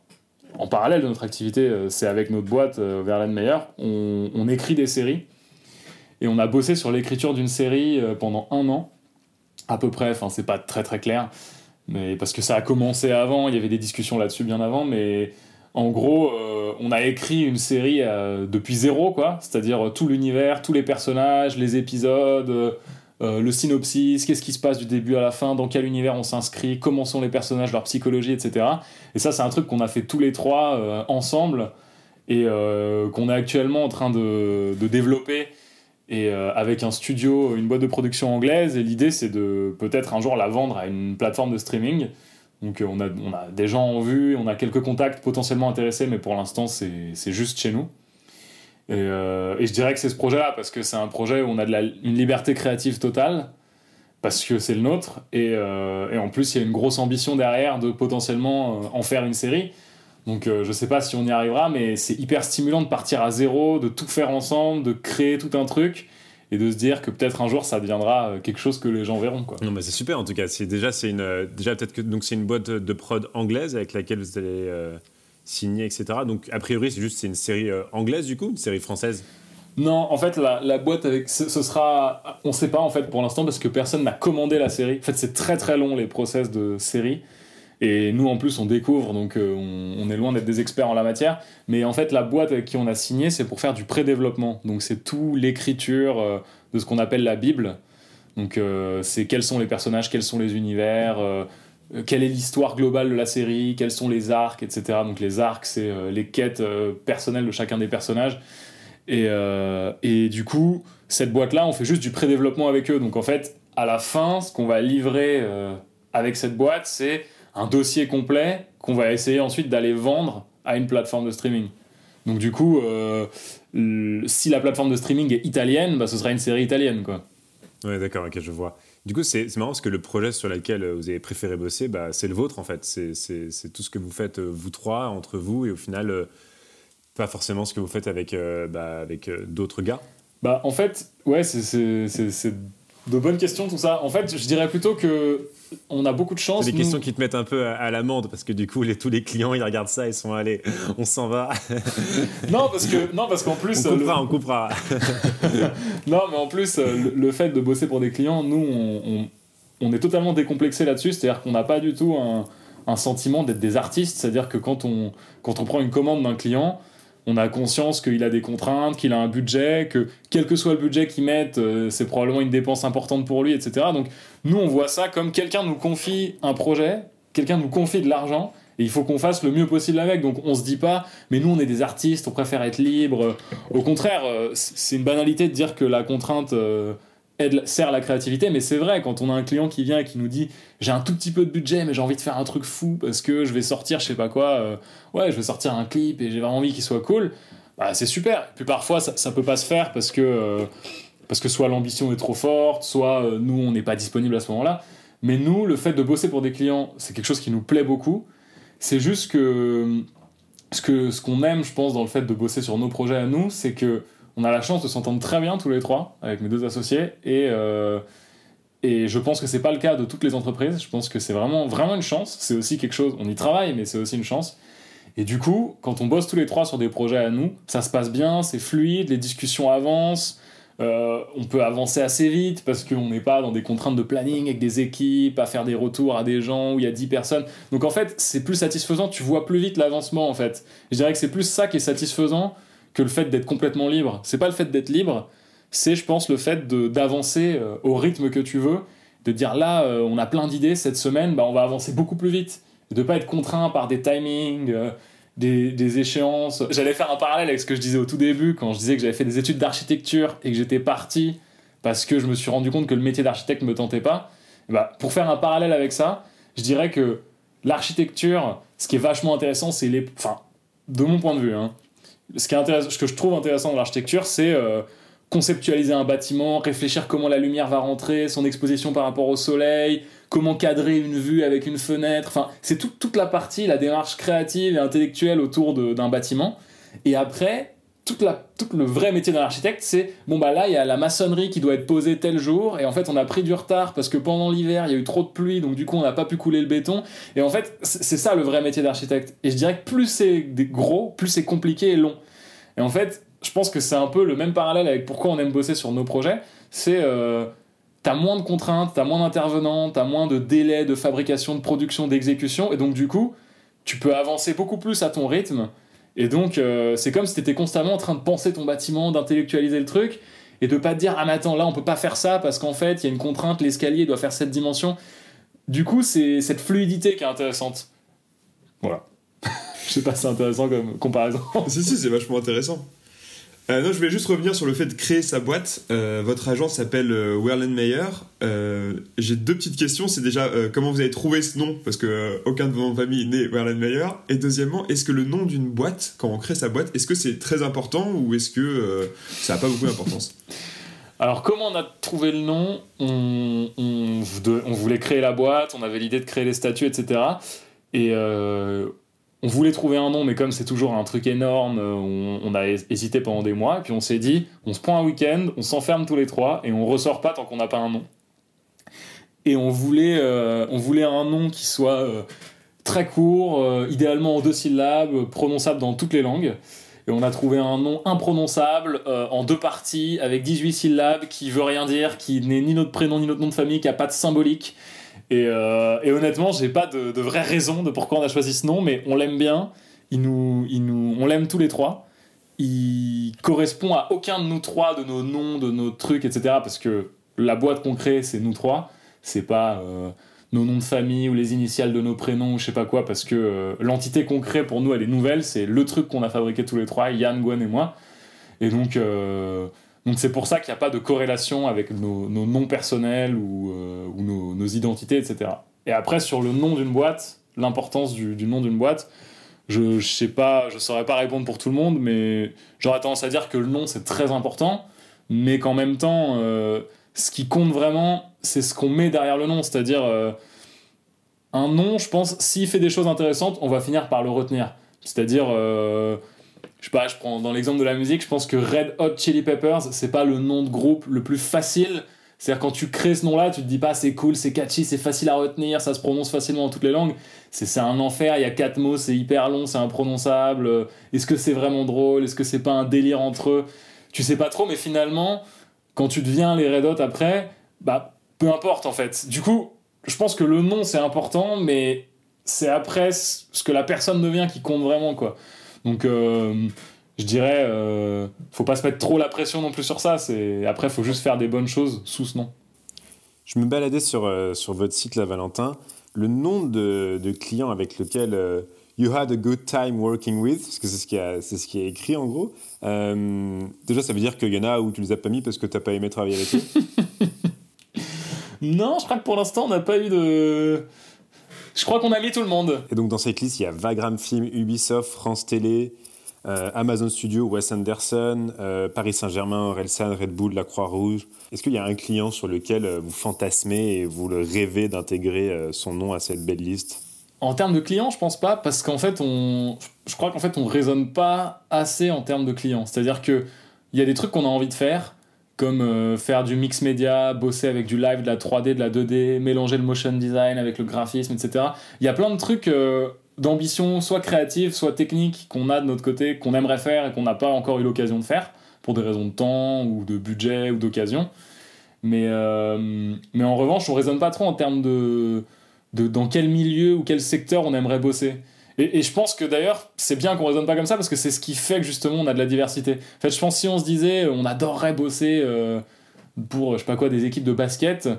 en parallèle de notre activité, euh, c'est avec notre boîte euh, Verlaine Meyer, on, on écrit des séries. Et on a bossé sur l'écriture d'une série euh, pendant un an, à peu près, enfin, c'est pas très très clair, mais parce que ça a commencé avant, il y avait des discussions là-dessus bien avant, mais en gros, euh, on a écrit une série euh, depuis zéro, quoi. C'est-à-dire euh, tout l'univers, tous les personnages, les épisodes, le synopsis, qu'est-ce qui se passe du début à la fin, dans quel univers on s'inscrit, comment sont les personnages, leur psychologie, etc. Et ça, c'est un truc qu'on a fait tous les trois ensemble et qu'on est actuellement en train de, développer. Avec un studio, une boîte de production anglaise, et l'idée c'est de peut-être un jour la vendre à une plateforme de streaming. Donc euh, on a, on a des gens en vue, on a quelques contacts potentiellement intéressés, mais pour l'instant c'est juste chez nous. Et, euh, et je dirais que c'est ce projet-là, parce que c'est un projet où on a la, une liberté créative totale, parce que c'est le nôtre, et, euh, et en plus il y a une grosse ambition derrière de potentiellement en faire une série. Donc euh, je sais pas si on y arrivera, mais c'est hyper stimulant de partir à zéro, de tout faire ensemble, de créer tout un truc, et de se dire que peut-être un jour ça deviendra euh, quelque chose que les gens verront. Quoi. Non, mais c'est super en tout cas. C'est déjà c'est une déjà peut-être que donc c'est une boîte de prod anglaise avec laquelle vous allez euh, signer etc. Donc a priori c'est juste c'est une série euh, anglaise du coup, une série française? Non, en fait, la, la boîte avec. Ce, ce sera. On sait pas, en fait, pour l'instant, parce que personne n'a commandé la série. En fait, c'est très très long, les process de série. Et nous, en plus, on découvre, donc euh, on, est loin d'être des experts en la matière. Mais en fait, la boîte avec qui on a signé, c'est pour faire du pré-développement. Donc, c'est tout l'écriture euh, de ce qu'on appelle la Bible. Donc, euh, c'est quels sont les personnages, quels sont les univers, quelle est l'histoire globale de la série, quels sont les arcs, etc. Donc, les arcs, c'est les quêtes personnelles de chacun des personnages. Et, et du coup, cette boîte-là, on fait juste du pré-développement avec eux. Donc en fait, à la fin, ce qu'on va livrer avec cette boîte, c'est un dossier complet qu'on va essayer ensuite d'aller vendre à une plateforme de streaming. Donc du coup, euh, si la plateforme de streaming est italienne, bah, ce sera une série italienne. Quoi. Ouais, d'accord, ok, je vois. Du coup, c'est marrant parce que le projet sur lequel euh, vous avez préféré bosser, bah, c'est le vôtre en fait. C'est- tout ce que vous faites euh, vous trois entre vous et au final, euh, pas forcément ce que vous faites avec, euh, bah, avec d'autres gars. Bah, en fait, ouais, c'est de bonnes questions tout ça. En fait, je dirais plutôt que on a beaucoup de chance. C'est des nous- questions qui te mettent un peu à, à l'amende parce que du coup, les, tous les clients ils regardent ça, ils sont allés, on s'en va. Non, parce que non, parce qu'en plus, on le- coupera, on coupera. Non, mais en plus, euh, le, le fait de bosser pour des clients, nous, on, on- on est totalement décomplexé là-dessus. C'est-à-dire qu'on n'a pas du tout un, un sentiment d'être des artistes. C'est-à-dire que quand on, quand on prend une commande d'un client, on a conscience qu'il a des contraintes, qu'il a un budget, que quel que soit le budget qu'il mette, euh, c'est probablement une dépense importante pour lui, etc. Donc, nous, on voit ça comme quelqu'un nous confie un projet, quelqu'un nous confie de l'argent. Et il faut qu'on fasse le mieux possible avec. Donc on se dit pas, mais nous on est des artistes, on préfère être libre. Au contraire, euh, c'est une banalité de dire que la contrainte euh, aide, sert la créativité, mais c'est vrai, quand on a un client qui vient et qui nous dit j'ai un tout petit peu de budget, mais j'ai envie de faire un truc fou parce que je vais sortir, je sais pas quoi, euh, ouais, je vais sortir un clip et j'ai vraiment envie qu'il soit cool, bah, c'est super. Puis parfois ça, ça peut pas se faire parce que, euh, parce que soit l'ambition est trop forte, soit euh, nous on n'est pas disponible à ce moment-là. Mais nous, le fait de bosser pour des clients, c'est quelque chose qui nous plaît beaucoup. C'est juste que ce que ce qu'on aime, je pense, dans le fait de bosser sur nos projets à nous, c'est que on a la chance de s'entendre très bien tous les trois avec mes deux associés et euh, et je pense que c'est pas le cas de toutes les entreprises. Je pense que c'est vraiment vraiment une chance. C'est aussi quelque chose. On y travaille, mais c'est aussi une chance. Et du coup, quand on bosse tous les trois sur des projets à nous, ça se passe bien, c'est fluide, les discussions avancent. euh, on peut avancer assez vite parce qu'on n'est pas dans des contraintes de planning avec des équipes, à faire des retours à des gens où il y a 10 personnes. Donc en fait, c'est plus satisfaisant, tu vois plus vite l'avancement en fait. Je dirais que c'est plus ça qui est satisfaisant que le fait d'être complètement libre. C'est pas le fait d'être libre, c'est je pense le fait d'avancer euh, au rythme que tu veux, de dire là euh, on a plein d'idées cette semaine, bah, on va avancer beaucoup plus vite. De pas être contraint par des timings, euh, des, échéances. J'allais faire un parallèle avec ce que je disais au tout début quand je disais que j'avais fait des études d'architecture et que j'étais parti parce que je me suis rendu compte que le métier d'architecte ne me tentait pas. Bah, pour faire un parallèle avec ça, je dirais que l'architecture, ce qui est vachement intéressant, c'est les. Enfin, de mon point de vue, hein, ce, qui est ce que je trouve intéressant dans l'architecture, c'est euh, conceptualiser un bâtiment, réfléchir comment la lumière va rentrer, son exposition par rapport au soleil, comment cadrer une vue avec une fenêtre. Enfin, c'est tout- toute la partie, la démarche créative et intellectuelle autour d'un bâtiment. Et après, tout le vrai métier d'un architecte, c'est bon bah là il y a la maçonnerie qui doit être posée tel jour et en fait on a pris du retard parce que pendant l'hiver il y a eu trop de pluie donc du coup on n'a pas pu couler le béton. Et en fait c'est ça le vrai métier d'architecte. Et je dirais que plus c'est gros, plus c'est compliqué et long. Et en fait je pense que c'est un peu le même parallèle avec pourquoi on aime bosser sur nos projets, c'est euh, t'as moins de contraintes, t'as moins d'intervenants, t'as moins de délais de fabrication, de production, d'exécution. Et donc du coup tu peux avancer beaucoup plus à ton rythme et donc, euh, c'est comme si tu étais constamment en train de penser ton bâtiment, d'intellectualiser le truc, et de pas te dire, ah mais attends, là on peut pas faire ça parce qu'en fait, il y a une contrainte, l'escalier doit faire cette dimension. Du coup, c'est cette fluidité qui est intéressante. Voilà. Je sais pas si c'est intéressant comme comparaison. si, si, c'est vachement intéressant. Euh, non, je voulais juste revenir sur le fait de créer sa boîte. Euh, votre agence s'appelle euh, Werlenmeyer. Euh, J'ai deux petites questions. C'est déjà comment vous avez trouvé ce nom? Parce que aucun de vos familles n'est Werlenmeyer. Et deuxièmement, est-ce que le nom d'une boîte, quand on crée sa boîte, est-ce que c'est très important ou est-ce que ça n'a pas beaucoup d'importance? Alors, comment on a trouvé le nom? On, on, voulait créer la boîte, on avait l'idée de créer les statuts, etc. Et on voulait trouver un nom, mais comme c'est toujours un truc énorme, euh, on, a hésité pendant des mois, puis on s'est dit, on se prend un week-end, on s'enferme tous les trois, et on ressort pas tant qu'on n'a pas un nom. Et on voulait, euh, un nom qui soit euh, très court, idéalement en deux syllabes, prononçable dans toutes les langues. Et on a trouvé un nom imprononçable en deux parties, avec 18 syllabes, qui veut rien dire, qui n'est ni notre prénom ni notre nom de famille, qui a pas de symbolique, et, euh, et honnêtement, j'ai pas de, de, vraie raison de pourquoi on a choisi ce nom, mais on l'aime bien. Il nous, il nous, on l'aime tous les trois. Il correspond à aucun de nous trois, de nos noms, de nos trucs, etc. Parce que la boîte qu'on crée, c'est nous trois. C'est pas euh, nos noms de famille ou les initiales de nos prénoms ou je sais pas quoi. Parce que euh, l'entité qu'on crée pour nous, elle est nouvelle. C'est le truc qu'on a fabriqué tous les trois, Yann, Gwen et moi. Et donc, euh, donc c'est pour ça qu'il n'y a pas de corrélation avec nos, noms personnels ou, euh, nos, identités, etc. Et après, sur le nom d'une boîte, l'importance du, nom d'une boîte, je ne sais pas, je saurais pas répondre pour tout le monde, mais j'aurais tendance à dire que le nom c'est très important, mais qu'en même temps, euh, ce qui compte vraiment, c'est ce qu'on met derrière le nom, c'est-à-dire euh, un nom, je pense, s'il fait des choses intéressantes, on va finir par le retenir. C'est-à-dire je sais pas, je prends dans l'exemple de la musique, je pense que Red Hot Chili Peppers, c'est pas le nom de groupe le plus facile. C'est-à-dire quand tu crées ce nom-là, tu te dis pas c'est cool, c'est catchy, c'est facile à retenir, ça se prononce facilement dans toutes les langues. C'est un enfer, il y a quatre mots, c'est hyper long, c'est imprononçable. Est-ce que c'est vraiment drôle? Est-ce que c'est pas un délire entre eux? Tu sais pas trop, mais finalement, quand tu deviens les Red Hot après, bah peu importe en fait. Du coup, je pense que le nom c'est important, mais c'est après ce que la personne devient qui compte vraiment quoi. Donc, euh, je dirais, euh, faut pas se mettre trop la pression non plus sur ça. C'est après, faut juste faire des bonnes choses sous ce nom. Je me baladais sur, euh, sur votre site, là, Valentin. Le nom de, de client avec lequel You had a good time working with, parce que c'est ce qui est ce qui est écrit en gros. déjà, ça veut dire qu'il y en a où tu les as pas mis parce que tu n'as pas aimé travailler avec eux. non, je crois que pour l'instant, on n'a pas eu de. Je crois qu'on a mis tout le monde. Et donc dans cette liste, il y a Vagram Film, Ubisoft, France Télé, euh, Amazon Studio, Wes Anderson, euh, Paris Saint-Germain, Orelsan, Red Bull, La Croix-Rouge. Est-ce qu'il y a un client sur lequel euh, vous fantasmez et vous le rêvez d'intégrer son nom à cette belle liste? En termes de clients, je pense pas, parce qu'en fait, on, je crois qu'en fait, on raisonne pas assez en termes de clients. C'est-à-dire que il y a des trucs qu'on a envie de faire, comme euh, faire du mix média, bosser avec du live, de la 3D, de la 2D, mélanger le motion design avec le graphisme, etc. Il y a plein de trucs euh, d'ambition, soit créative, soit technique, qu'on a de notre côté, qu'on aimerait faire et qu'on n'a pas encore eu l'occasion de faire, pour des raisons de temps ou de budget ou d'occasion. Mais, euh, en revanche, on raisonne pas trop en termes de, de dans quel milieu ou quel secteur on aimerait bosser. Et, je pense que d'ailleurs, c'est bien qu'on raisonne pas comme ça parce que c'est ce qui fait que justement on a de la diversité. En fait, je pense que si on se disait on adorerait bosser euh, pour je sais pas quoi des équipes de basket,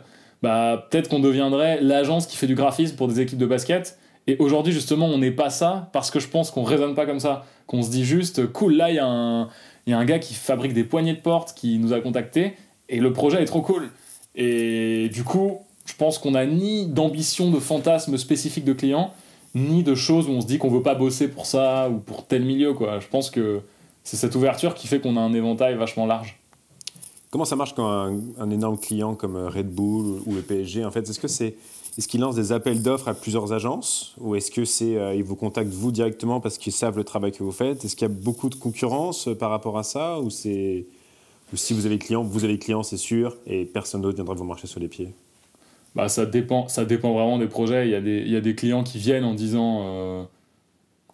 bah peut-être qu'on deviendrait l'agence qui fait du graphisme pour des équipes de basket. Et aujourd'hui justement, on n'est pas ça parce que je pense qu'on raisonne pas comme ça, qu'on se dit juste cool là il y a un y a un gars qui fabrique des poignées de porte qui nous a contactés et le projet est trop cool. Et du coup, je pense qu'on a ni d'ambition de fantasme spécifique de client ni de choses où on se dit qu'on veut pas bosser pour ça ou pour tel milieu quoi. Je pense que c'est cette ouverture qui fait qu'on a un éventail vachement large. Comment ça marche quand un, énorme client comme Red Bull ou le PSG, en fait, est-ce que c'est est-ce des appels d'offres à plusieurs agences ou est-ce que c'est ils vous contactent vous directement parce qu'ils savent le travail que vous faites? Est-ce qu'il y a beaucoup de concurrence par rapport à ça ou c'est si vous avez client, vous avez client, c'est sûr, et personne d'autre viendra vous marcher sur les pieds? Bah, ça, dépend, ça dépend vraiment des projets. Il y a des, il y a des clients qui viennent en disant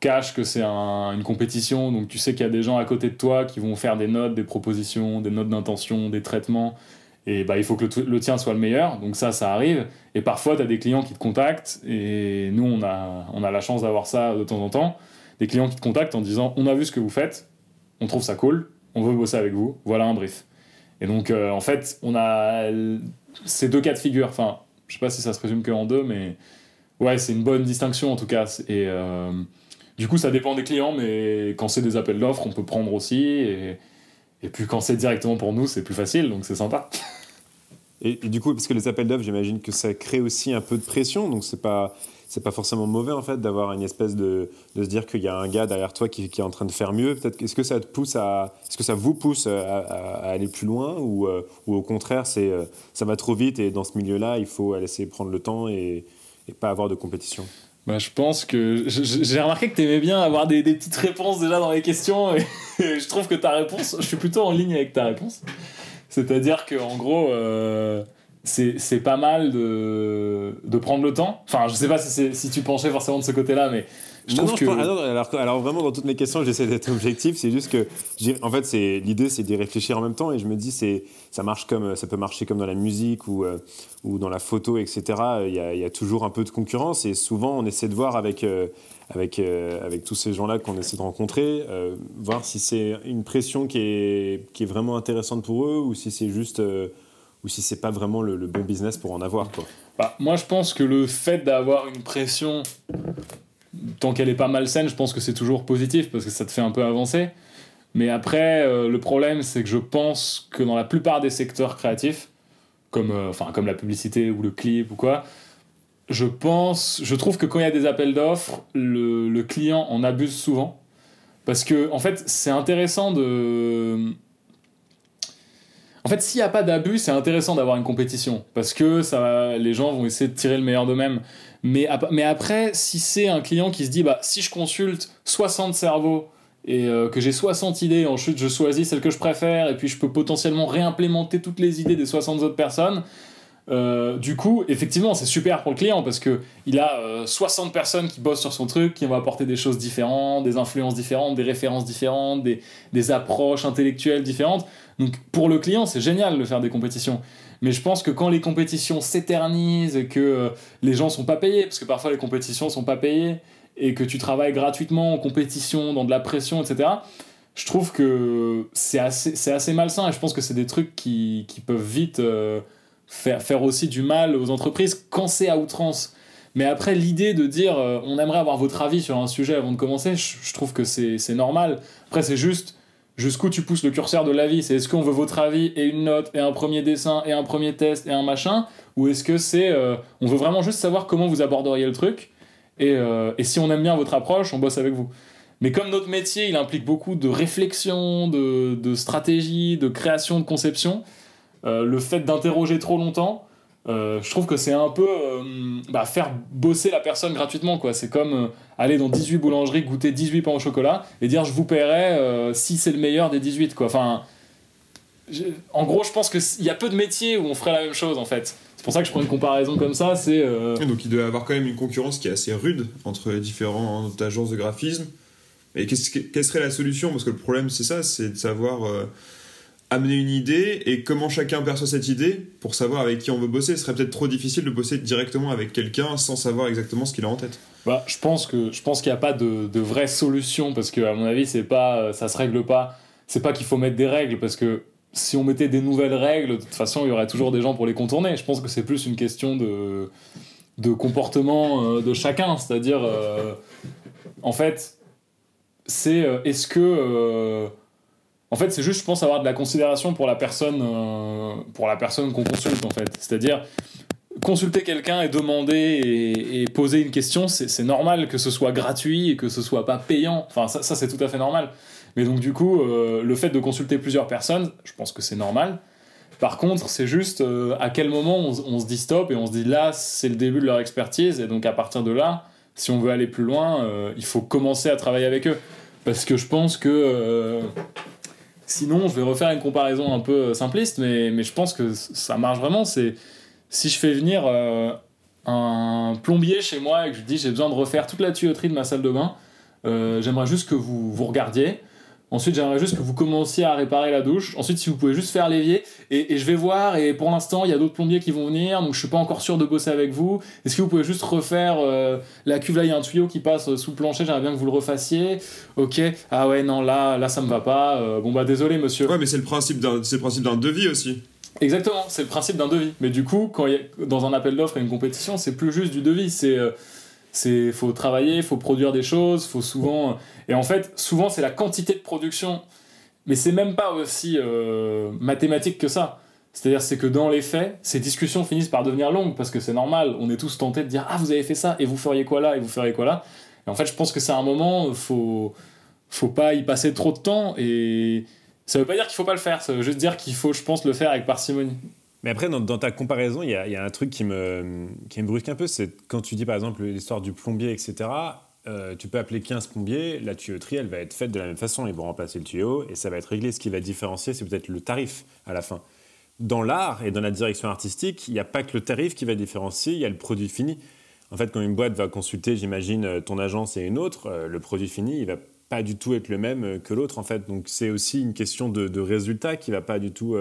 cache que c'est une compétition, donc tu sais qu'il y a des gens à côté de toi qui vont faire des notes, des propositions, des notes d'intention, des traitements, et bah, il faut que le, tien soit le meilleur, donc ça, ça arrive. Et parfois, tu as des clients qui te contactent, et nous, on a, on a la chance d'avoir ça de temps en temps, des clients qui te contactent en disant, on a vu ce que vous faites, on trouve ça cool, on veut bosser avec vous, voilà un brief. Et donc, euh, en fait, on a ces deux cas de figure, enfin, je sais pas si ça se résume que en deux, mais ouais, c'est une bonne distinction en tout cas. Et euh, du coup, ça dépend des clients, mais quand c'est des appels d'offres, on peut prendre aussi. Et, et puis quand c'est directement pour nous, c'est plus facile, donc c'est sympa. Et, du coup, parce que les appels d'offres, j'imagine que ça crée aussi un peu de pression, donc c'est pas c'est pas forcément mauvais en fait d'avoir une espèce de, de se dire qu'il y a un gars derrière toi qui, est en train de faire mieux. Peut-être est-ce que ça te pousse à est-ce que ça vous pousse à, aller plus loin ou, euh, au contraire c'est euh, ça va trop vite et dans ce milieu-là il faut laisser prendre le temps et, pas avoir de compétition? Bah, je pense que j'ai remarqué que tu aimais bien avoir des, des, petites réponses déjà dans les questions et, je trouve que ta réponse, je suis plutôt en ligne avec ta réponse. C'est-à-dire que en gros, euh, c'est pas mal de, de prendre le temps. Enfin, je sais pas si, si tu penchais forcément de ce côté-là, mais je trouve que... alors, alors, vraiment, dans toutes mes questions, j'essaie d'être objectif. C'est juste que, en fait, c'est l'idée, c'est d'y réfléchir en même temps. Et je me dis, c'est ça marche comme ça peut marcher comme dans la musique ou euh, ou dans la photo, etc. Il y, a, il y, a, toujours un peu de concurrence. Et souvent, on essaie de voir avec euh, avec euh, avec tous ces gens-là qu'on essaie de rencontrer, voir si c'est une pression qui est qui est vraiment intéressante pour eux ou si c'est juste ou si c'est pas vraiment le, bon business pour en avoir quoi. Bah, moi je pense que le fait d'avoir une pression tant qu'elle est pas malsaine, je pense que c'est toujours positif parce que ça te fait un peu avancer. Mais après, euh, le problème, c'est que je pense que dans la plupart des secteurs créatifs, comme, euh, comme la publicité ou le clip ou quoi, je pense, je trouve que quand il y a des appels d'offres, le, le, client en abuse souvent. Parce que, en fait, c'est intéressant de. En fait, s'il n'y a pas d'abus, c'est intéressant d'avoir une compétition. Parce que ça, les gens vont essayer de tirer le meilleur d'eux-mêmes. Mais, après, si c'est un client qui se dit, bah, si je consulte 60 cerveaux et euh, que j'ai 60 idées, ensuite je choisis celle que je préfère et puis je peux potentiellement réimplémenter toutes les idées des 60 autres personnes, euh, du coup, effectivement, c'est super pour le client parce que il a 60 euh, personnes qui bossent sur son truc, qui vont apporter des choses différentes, des influences différentes, des références différentes, des approches intellectuelles différentes. Donc pour le client, c'est génial de faire des compétitions. Mais je pense que quand les compétitions s'éternisent et que euh, les gens sont pas payés, parce que parfois les compétitions sont pas payées, et que tu travailles gratuitement en compétition, dans de la pression, etc., je trouve que c'est assez, assez malsain et je pense que c'est des trucs qui, qui peuvent vite euh, faire, faire aussi du mal aux entreprises quand c'est à outrance. Mais après, l'idée de dire euh, on aimerait avoir votre avis sur un sujet avant de commencer, je, je trouve que c'est normal. Après, c'est juste jusqu'où tu pousses le curseur de l'avis C'est est-ce qu'on veut votre avis et une note et un premier dessin et un premier test et un machin? Ou est-ce que c'est euh, on veut vraiment juste savoir comment vous aborderiez le truc et, euh, et, si on aime bien votre approche, on bosse avec vous. Mais comme notre métier, il implique beaucoup de réflexion, de, de stratégie, de création, de conception, euh, le fait d'interroger trop longtemps, euh, je trouve que c'est un peu euh, bah, faire bosser la personne gratuitement quoi. C'est comme euh, aller dans 18 boulangeries goûter 18 pains au chocolat et dire je vous paierai si c'est le meilleur des 18 quoi. Enfin en gros je pense qu'il y a peu de métiers où on ferait la même chose en fait. C'est pour ça que je prends une comparaison comme ça c'est donc il doit y avoir quand même une concurrence qui est assez rude entre les différentes agences de graphisme. Et quelle serait la solution? Parce que le problème c'est ça c'est de savoir amener une idée et comment chacun perçoit cette idée pour savoir avec qui on veut bosser. Ce serait peut-être trop difficile de bosser directement avec quelqu'un sans savoir exactement ce qu'il a en tête. Bah, je pense que je qu'il n'y a pas de, de, vraie solution parce que à mon avis c'est pas ça se règle pas. C'est pas qu'il faut mettre des règles parce que si on mettait des nouvelles règles, de toute façon il y aurait toujours des gens pour les contourner. Je pense que c'est plus une question de de comportement euh, de chacun, c'est-à-dire euh, en fait c'est euh, est-ce que en fait, c'est juste, je pense, avoir de la considération pour la personne, euh, personne qu'on consulte, en fait. C'est-à-dire, consulter quelqu'un et demander et, poser une question, c'est normal que ce soit gratuit et que ce soit pas payant. Enfin, ça, c'est tout à fait normal. Mais donc, du coup, euh, le fait de consulter plusieurs personnes, je pense que c'est normal. Par contre, c'est juste euh, à quel moment on, se dit stop et on se dit là, c'est le début de leur expertise. Et donc, à partir de là, si on veut aller plus loin, il faut commencer à travailler avec eux. Parce que je pense que. Sinon, je vais refaire une comparaison un peu euh, simpliste, mais, je pense que ça marche vraiment. C'est si je fais venir euh, un plombier chez moi et que je dis j'ai besoin de refaire toute la tuyauterie de ma salle de bain, euh, j'aimerais juste que vous vous regardiez. Ensuite, j'aimerais juste que vous commenciez à réparer la douche. Ensuite, si vous pouvez juste faire l'évier. Et, et je vais voir. Et pour l'instant, il y a d'autres plombiers qui vont venir. Donc, je suis pas encore sûr de bosser avec vous. Est-ce que vous pouvez juste refaire euh, la cuve Là, il y a un tuyau qui passe euh, sous le plancher. J'aimerais bien que vous le refassiez. Ok. Ah ouais, non, là, là, ça me va pas. Euh, bon, bah, désolé, monsieur. Ouais, mais c'est le principe d'un, c'est le principe d'un devis aussi. Exactement, c'est le principe d'un devis. Mais du coup, quand il y a- dans un appel d'offres et une compétition, c'est plus juste du devis. C'est, euh, c'est, faut travailler, faut produire des choses, faut souvent. Et en fait, souvent c'est la quantité de production, mais c'est même pas aussi euh, mathématique que ça. C'est-à-dire, c'est que dans les faits, ces discussions finissent par devenir longues parce que c'est normal. On est tous tentés de dire ah vous avez fait ça et vous feriez quoi là et vous feriez quoi là. Et en fait, je pense que c'est un moment, faut, faut pas y passer trop de temps et ça veut pas dire qu'il faut pas le faire. Ça veut juste dire qu'il faut, je pense, le faire avec parcimonie. Mais après, dans, ta comparaison, il y a, un truc qui me, qui me brusque un peu, c'est quand tu dis par exemple l'histoire du plombier, etc. euh, tu peux appeler 15 plombiers, la tuyauterie, elle va être faite de la même façon. Ils vont remplacer le tuyau et ça va être réglé. Ce qui va différencier, c'est peut-être le tarif à la fin. Dans l'art et dans la direction artistique, il n'y a pas que le tarif qui va différencier, il y a le produit fini. En fait, quand une boîte va consulter, j'imagine, euh, ton agence et une autre, euh, le produit fini, il va pas du tout être le même que l'autre, en fait. Donc, c'est aussi une question de, résultat qui va pas du tout,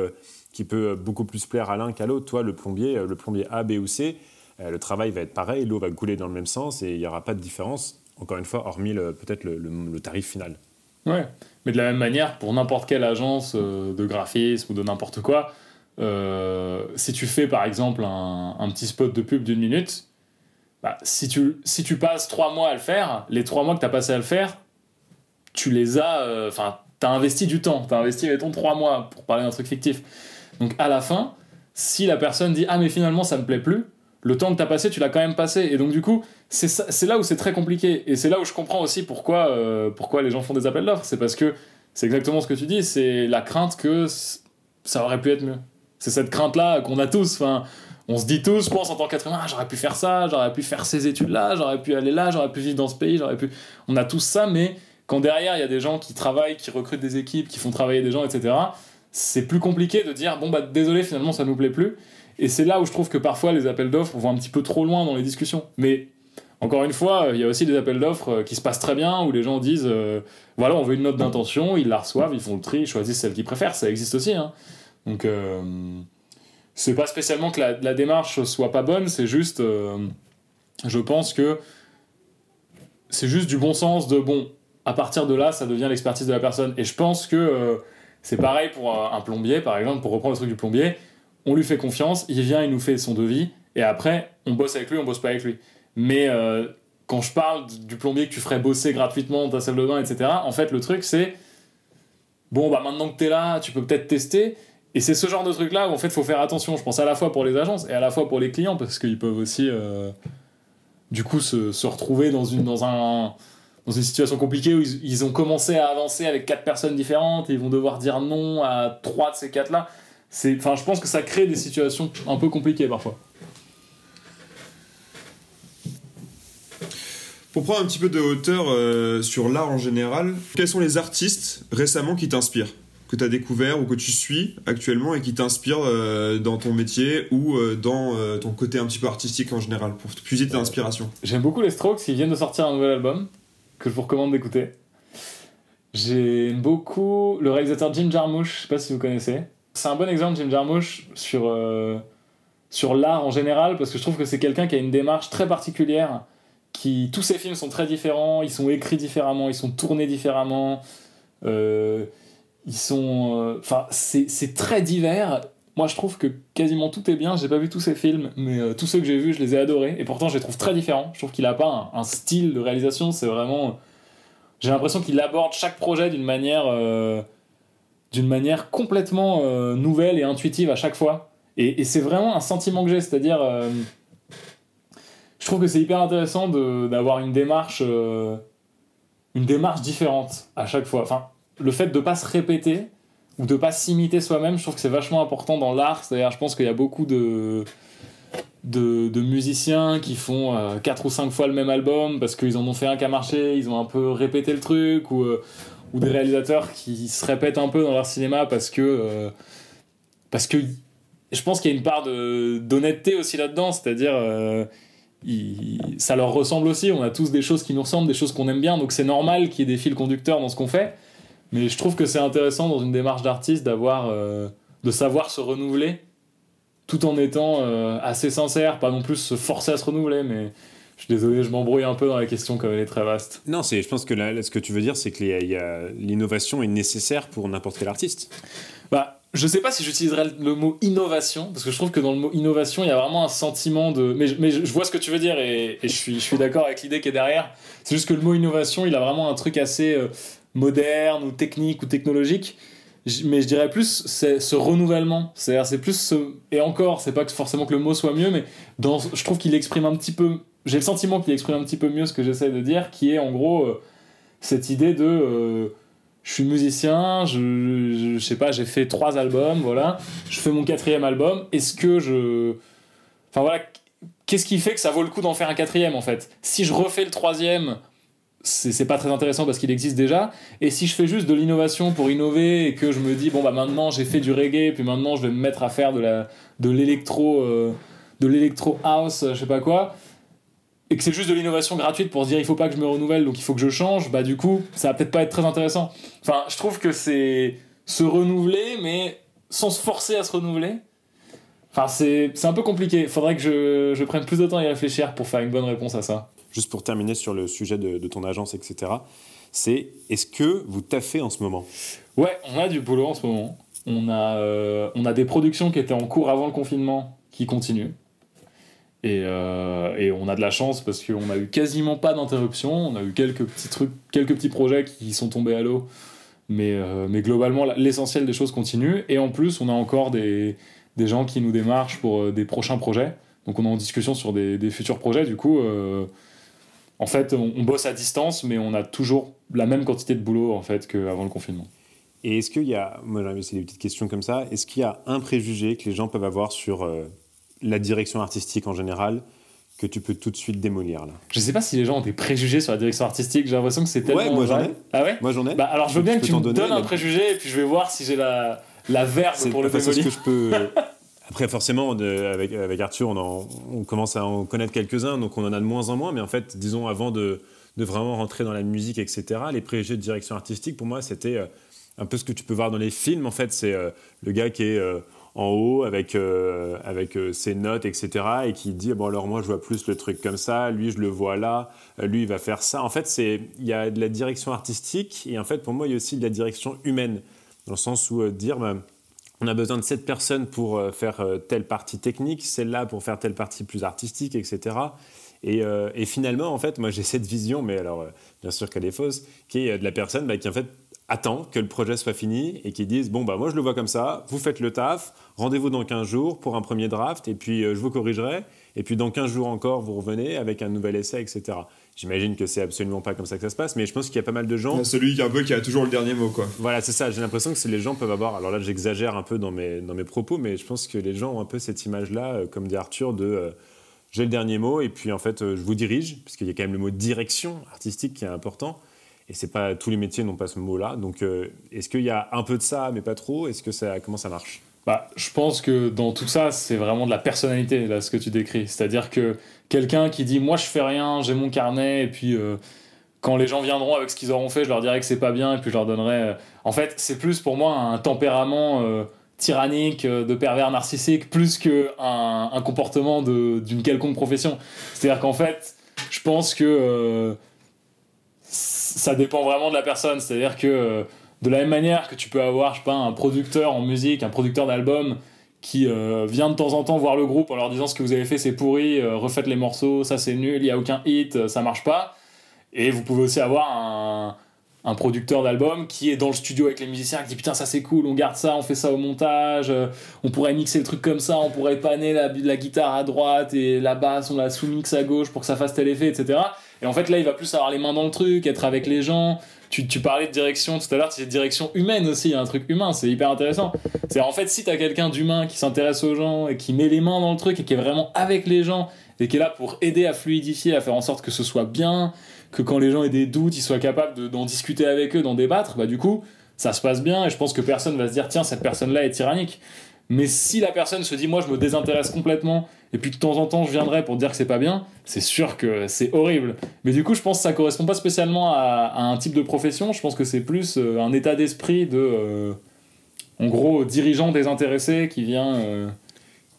qui peut euh, beaucoup plus plaire à l'un qu'à l'autre. Toi, le plombier, euh, le plombier A, B ou C, euh, le travail va être pareil, l'eau va couler dans le même sens et il n'y aura pas de différence, encore une fois, hormis peut-être le, tarif final. Ouais, mais de la même manière, pour n'importe quelle agence euh, de graphisme ou de n'importe quoi, euh, si tu fais par exemple un, petit spot de pub d'une minute, bah, si, tu, si tu passes trois mois à le faire, les trois mois que tu as passé à le faire, tu les as. euh, Enfin, tu as investi du temps, tu as investi, mettons, trois mois pour parler d'un truc fictif. Donc à la fin, si la personne dit Ah, mais finalement ça me plaît plus, le temps que tu as passé, tu l'as quand même passé. Et donc du coup, c'est là où c'est très compliqué. Et c'est là où je comprends aussi pourquoi, euh, pourquoi les gens font des appels d'offres. C'est parce que c'est exactement ce que tu dis, c'est la crainte que ça aurait pu être mieux. C'est cette crainte-là qu'on a tous. Enfin, on se dit tous, je pense, en tant qu'être humain, Ah, j'aurais pu faire ça, j'aurais pu faire ces études-là, j'aurais pu aller là, j'aurais pu vivre dans ce pays, j'aurais pu. On a tous ça, mais quand derrière il y a des gens qui travaillent, qui recrutent des équipes, qui font travailler des gens, etc., c'est plus compliqué de dire bon bah désolé, finalement ça nous plaît plus. Et c'est là où je trouve que parfois les appels d'offres vont un petit peu trop loin dans les discussions. Mais encore une fois, il y a aussi des appels d'offres euh, qui se passent très bien où les gens disent euh, voilà, on veut une note d'intention, ils la reçoivent, ils font le tri, ils choisissent celle qu'ils préfèrent. Ça existe aussi. Hein. Donc, euh, c'est pas spécialement que la, démarche soit pas bonne, c'est juste, euh, je pense que c'est juste du bon sens de bon, à partir de là, ça devient l'expertise de la personne. Et je pense que c'est pareil pour un plombier, par exemple, pour reprendre le truc du plombier, on lui fait confiance, il vient, il nous fait son devis, et après, on bosse avec lui, on bosse pas avec lui. Mais euh, quand je parle du plombier que tu ferais bosser gratuitement dans ta salle de bain, etc., en fait, le truc, c'est bon, bah maintenant que t'es là, tu peux peut-être tester. Et c'est ce genre de truc-là où en fait, il faut faire attention. Je pense à la fois pour les agences et à la fois pour les clients, parce qu'ils peuvent aussi, euh, du coup, se, se retrouver dans une, dans, un, dans une situation compliquée où ils, ils ont commencé à avancer avec quatre personnes différentes et ils vont devoir dire non à trois de ces quatre-là. C'est, enfin, je pense que ça crée des situations un peu compliquées parfois. Pour prendre un petit peu de hauteur euh, sur l'art en général, quels sont les artistes récemment qui t'inspirent que tu as découvert ou que tu suis actuellement et qui t'inspirent euh, dans ton métier ou euh, dans euh, ton côté un petit peu artistique en général pour puiser tes inspirations? J'aime beaucoup les Strokes, ils viennent de sortir un nouvel album que je vous recommande d'écouter. J'aime beaucoup le réalisateur Jim Jarmusch, je sais pas si vous connaissez. C'est un bon exemple, Jim Jarmusch, sur, euh, sur l'art en général, parce que je trouve que c'est quelqu'un qui a une démarche très particulière. Qui, tous ses films sont très différents, ils sont écrits différemment, ils sont tournés différemment. euh, ils sont. euh, Enfin, c'est c'est très divers. Moi, je trouve que quasiment tout est bien. J'ai pas vu tous ses films, mais euh, tous ceux que j'ai vus, je les ai adorés. Et pourtant, je les trouve très différents. Je trouve qu'il a pas un, style de réalisation. C'est vraiment. J'ai l'impression qu'il aborde chaque projet d'une manière, euh, d'une manière complètement euh, nouvelle et intuitive à chaque fois. Et, c'est vraiment un sentiment que j'ai, c'est-à-dire, euh, je trouve que c'est hyper intéressant d'avoir une démarche, euh, une démarche différente à chaque fois. Enfin, le fait de pas se répéter, ou de pas s'imiter soi-même. Je trouve que c'est vachement important dans l'art. C'est-à-dire, je pense qu'il y a beaucoup de, de, musiciens qui font euh, 4 ou 5 fois le même album parce qu'ils en ont fait un qui a marché, ils ont un peu répété le truc, ou, euh, ou des réalisateurs qui se répètent un peu dans leur cinéma parce que. euh, parce que je pense qu'il y a une part d'honnêteté aussi là-dedans, c'est-à-dire. euh, ça leur ressemble aussi, on a tous des choses qui nous ressemblent, des choses qu'on aime bien, donc c'est normal qu'il y ait des fils conducteurs dans ce qu'on fait. Mais je trouve que c'est intéressant dans une démarche d'artiste d'avoir, euh, de savoir se renouveler, tout en étant euh, assez sincère, pas non plus se forcer à se renouveler. Mais je suis désolé, je m'embrouille un peu dans la question comme elle est très vaste. Non, c'est, je pense que là, ce que tu veux dire, c'est que les- il y a- l'innovation est nécessaire pour n'importe quel artiste. Bah, je sais pas si j'utiliserais le mot innovation, parce que je trouve que dans le mot innovation, il y a vraiment un sentiment de. Mais, je- mais je je vois ce que tu veux dire et, et je suis, je suis d'accord avec l'idée qui est derrière. C'est juste que le mot innovation, il a vraiment un truc assez euh, moderne ou technique ou technologique. Mais je dirais plus c'est ce renouvellement. C'est-à-dire, c'est plus ce. Et encore, c'est pas forcément que le mot soit mieux, mais dans, je trouve qu'il exprime un petit peu. J'ai le sentiment qu'il exprime un petit peu mieux ce que j'essaie de dire, qui est en gros euh, cette idée de. euh, je suis musicien, je sais pas, j'ai fait trois albums, voilà. Je fais mon quatrième album. Est-ce que je. Enfin voilà, qu'est-ce qui fait que ça vaut le coup d'en faire un quatrième en fait? Si je refais le troisième, c'est pas très intéressant parce qu'il existe déjà. Et si je fais juste de l'innovation pour innover et que je me dis, bon bah maintenant j'ai fait du reggae, puis maintenant je vais me mettre à faire de de l'électro. euh, de l'électro house, je sais pas quoi, et que c'est juste de l'innovation gratuite pour se dire il faut pas que je me renouvelle donc il faut que je change, bah du coup ça va peut-être pas être très intéressant. Enfin, je trouve que c'est se renouveler mais sans se forcer à se renouveler. Enfin, c'est c'est un peu compliqué. Faudrait que je, je prenne plus de temps à y réfléchir pour faire une bonne réponse à ça. Juste pour terminer sur le sujet de, ton agence, etc., c'est est-ce que vous taffez en ce moment? Ouais, on a du boulot en ce moment. On a, euh, on a des productions qui étaient en cours avant le confinement qui continuent. Et, euh, et on a de la chance parce qu'on a eu quasiment pas d'interruption. On a eu quelques petits trucs, quelques petits projets qui sont tombés à l'eau. Mais, euh, mais globalement, l'essentiel des choses continue. Et en plus, on a encore des, des gens qui nous démarchent pour des prochains projets. Donc on est en discussion sur des, des futurs projets. Du coup, en fait, on, on bosse à distance, mais on a toujours la même quantité de boulot en fait qu'avant le confinement. Et est-ce qu'il y a, moi aussi des petites questions comme ça, est-ce qu'il y a un préjugé que les gens peuvent avoir sur euh, la direction artistique en général que tu peux tout de suite démolir là? Je sais pas si les gens ont des préjugés sur la direction artistique, j'ai l'impression que c'est tellement. Ouais, moi, j'en ai. Ah ouais? Moi j'en ai. Bah alors je veux bien que tu me donnes un préjugé et puis je vais voir si j'ai la, la verve C'est pour le enfin, c'est ce démolir. que je peux. Après, forcément, avec, Arthur, on, en- on commence à en connaître quelques-uns, donc on en a de moins en moins. Mais en fait, disons, avant de, vraiment rentrer dans la musique, etc., les préjugés de direction artistique, pour moi, c'était euh, un peu ce que tu peux voir dans les films. En fait, c'est euh, le gars qui est euh, en haut avec, ses notes, etc., et qui dit Bon, alors moi, je vois plus le truc comme ça, lui, je le vois là, lui, il va faire ça. En fait, il y a de la direction artistique, et en fait, pour moi, il y a aussi de la direction humaine, dans le sens où dire. bah, on a besoin de cette personne pour euh, faire euh, telle partie technique, celle-là pour faire telle partie plus artistique, etc. Et, euh, et finalement, en fait, moi j'ai cette vision, mais alors bien sûr qu'elle est fausse, qui est de la personne bah, qui en fait attend que le projet soit fini et qui dise bon bah moi je le vois comme ça, vous faites le taf, rendez-vous dans 15 jours pour un premier draft et puis je vous corrigerai et puis dans 15 jours encore vous revenez avec un nouvel essai, etc. J'imagine que c'est absolument pas comme ça que ça se passe, mais je pense qu'il y a pas mal de gens. Celui qui, un peu, qui a toujours le dernier mot, quoi. Voilà, c'est ça. J'ai l'impression que les gens peuvent avoir. Alors là, j'exagère un peu dans mes, dans mes propos, mais je pense que les gens ont un peu cette image-là, euh, comme dit Arthur, de euh, j'ai le dernier mot et puis en fait, euh, je vous dirige, parce qu'il y a quand même le mot direction artistique qui est important. Et c'est pas tous les métiers n'ont pas ce mot-là. Donc, euh, est-ce qu'il y a un peu de ça, mais pas trop? Est-ce que ça, comment ça marche? Bah, je pense que dans tout ça, c'est vraiment de la personnalité, là, ce que tu décris. C'est-à-dire que quelqu'un qui dit Moi, je fais rien, j'ai mon carnet, et puis euh, quand les gens viendront avec ce qu'ils auront fait, je leur dirai que c'est pas bien, et puis je leur donnerai. euh, En fait, c'est plus pour moi un tempérament euh, tyrannique, de pervers narcissique, plus qu'un un comportement d'une quelconque profession. C'est-à-dire qu'en fait, je pense que. ça dépend vraiment de la personne. C'est-à-dire que de la même manière que tu peux avoir, je sais pas, un producteur en musique, un producteur d'album qui euh, vient de temps en temps voir le groupe en leur disant ce que vous avez fait c'est pourri, euh, refaites les morceaux, ça c'est nul, il y a aucun hit, euh, ça marche pas. Et vous pouvez aussi avoir un, un producteur d'album qui est dans le studio avec les musiciens qui dit putain ça c'est cool, on garde ça, on fait ça au montage, on pourrait mixer le truc comme ça, on pourrait paner la, la guitare à droite et la basse on la sous-mixe à gauche pour que ça fasse tel effet, etc. Et en fait, là, il va plus avoir les mains dans le truc, être avec les gens. Tu, tu parlais de direction tout à l'heure, c'est direction humaine aussi, il y a un truc humain, c'est hyper intéressant. C'est en fait, si t'as quelqu'un d'humain qui s'intéresse aux gens et qui met les mains dans le truc et qui est vraiment avec les gens et qui est là pour aider à fluidifier, à faire en sorte que ce soit bien, que quand les gens aient des doutes, ils soient capables de- d'en discuter avec eux, d'en débattre, bah du coup, ça se passe bien et je pense que personne va se dire tiens, cette personne-là est tyrannique. Mais si la personne se dit moi je me désintéresse complètement et puis de temps en temps je viendrai pour dire que c'est pas bien, c'est sûr que c'est horrible. Mais du coup, je pense que ça correspond pas spécialement à, à un type de profession, je pense que c'est plus euh, un état d'esprit de euh, en gros dirigeant désintéressé qui vient euh,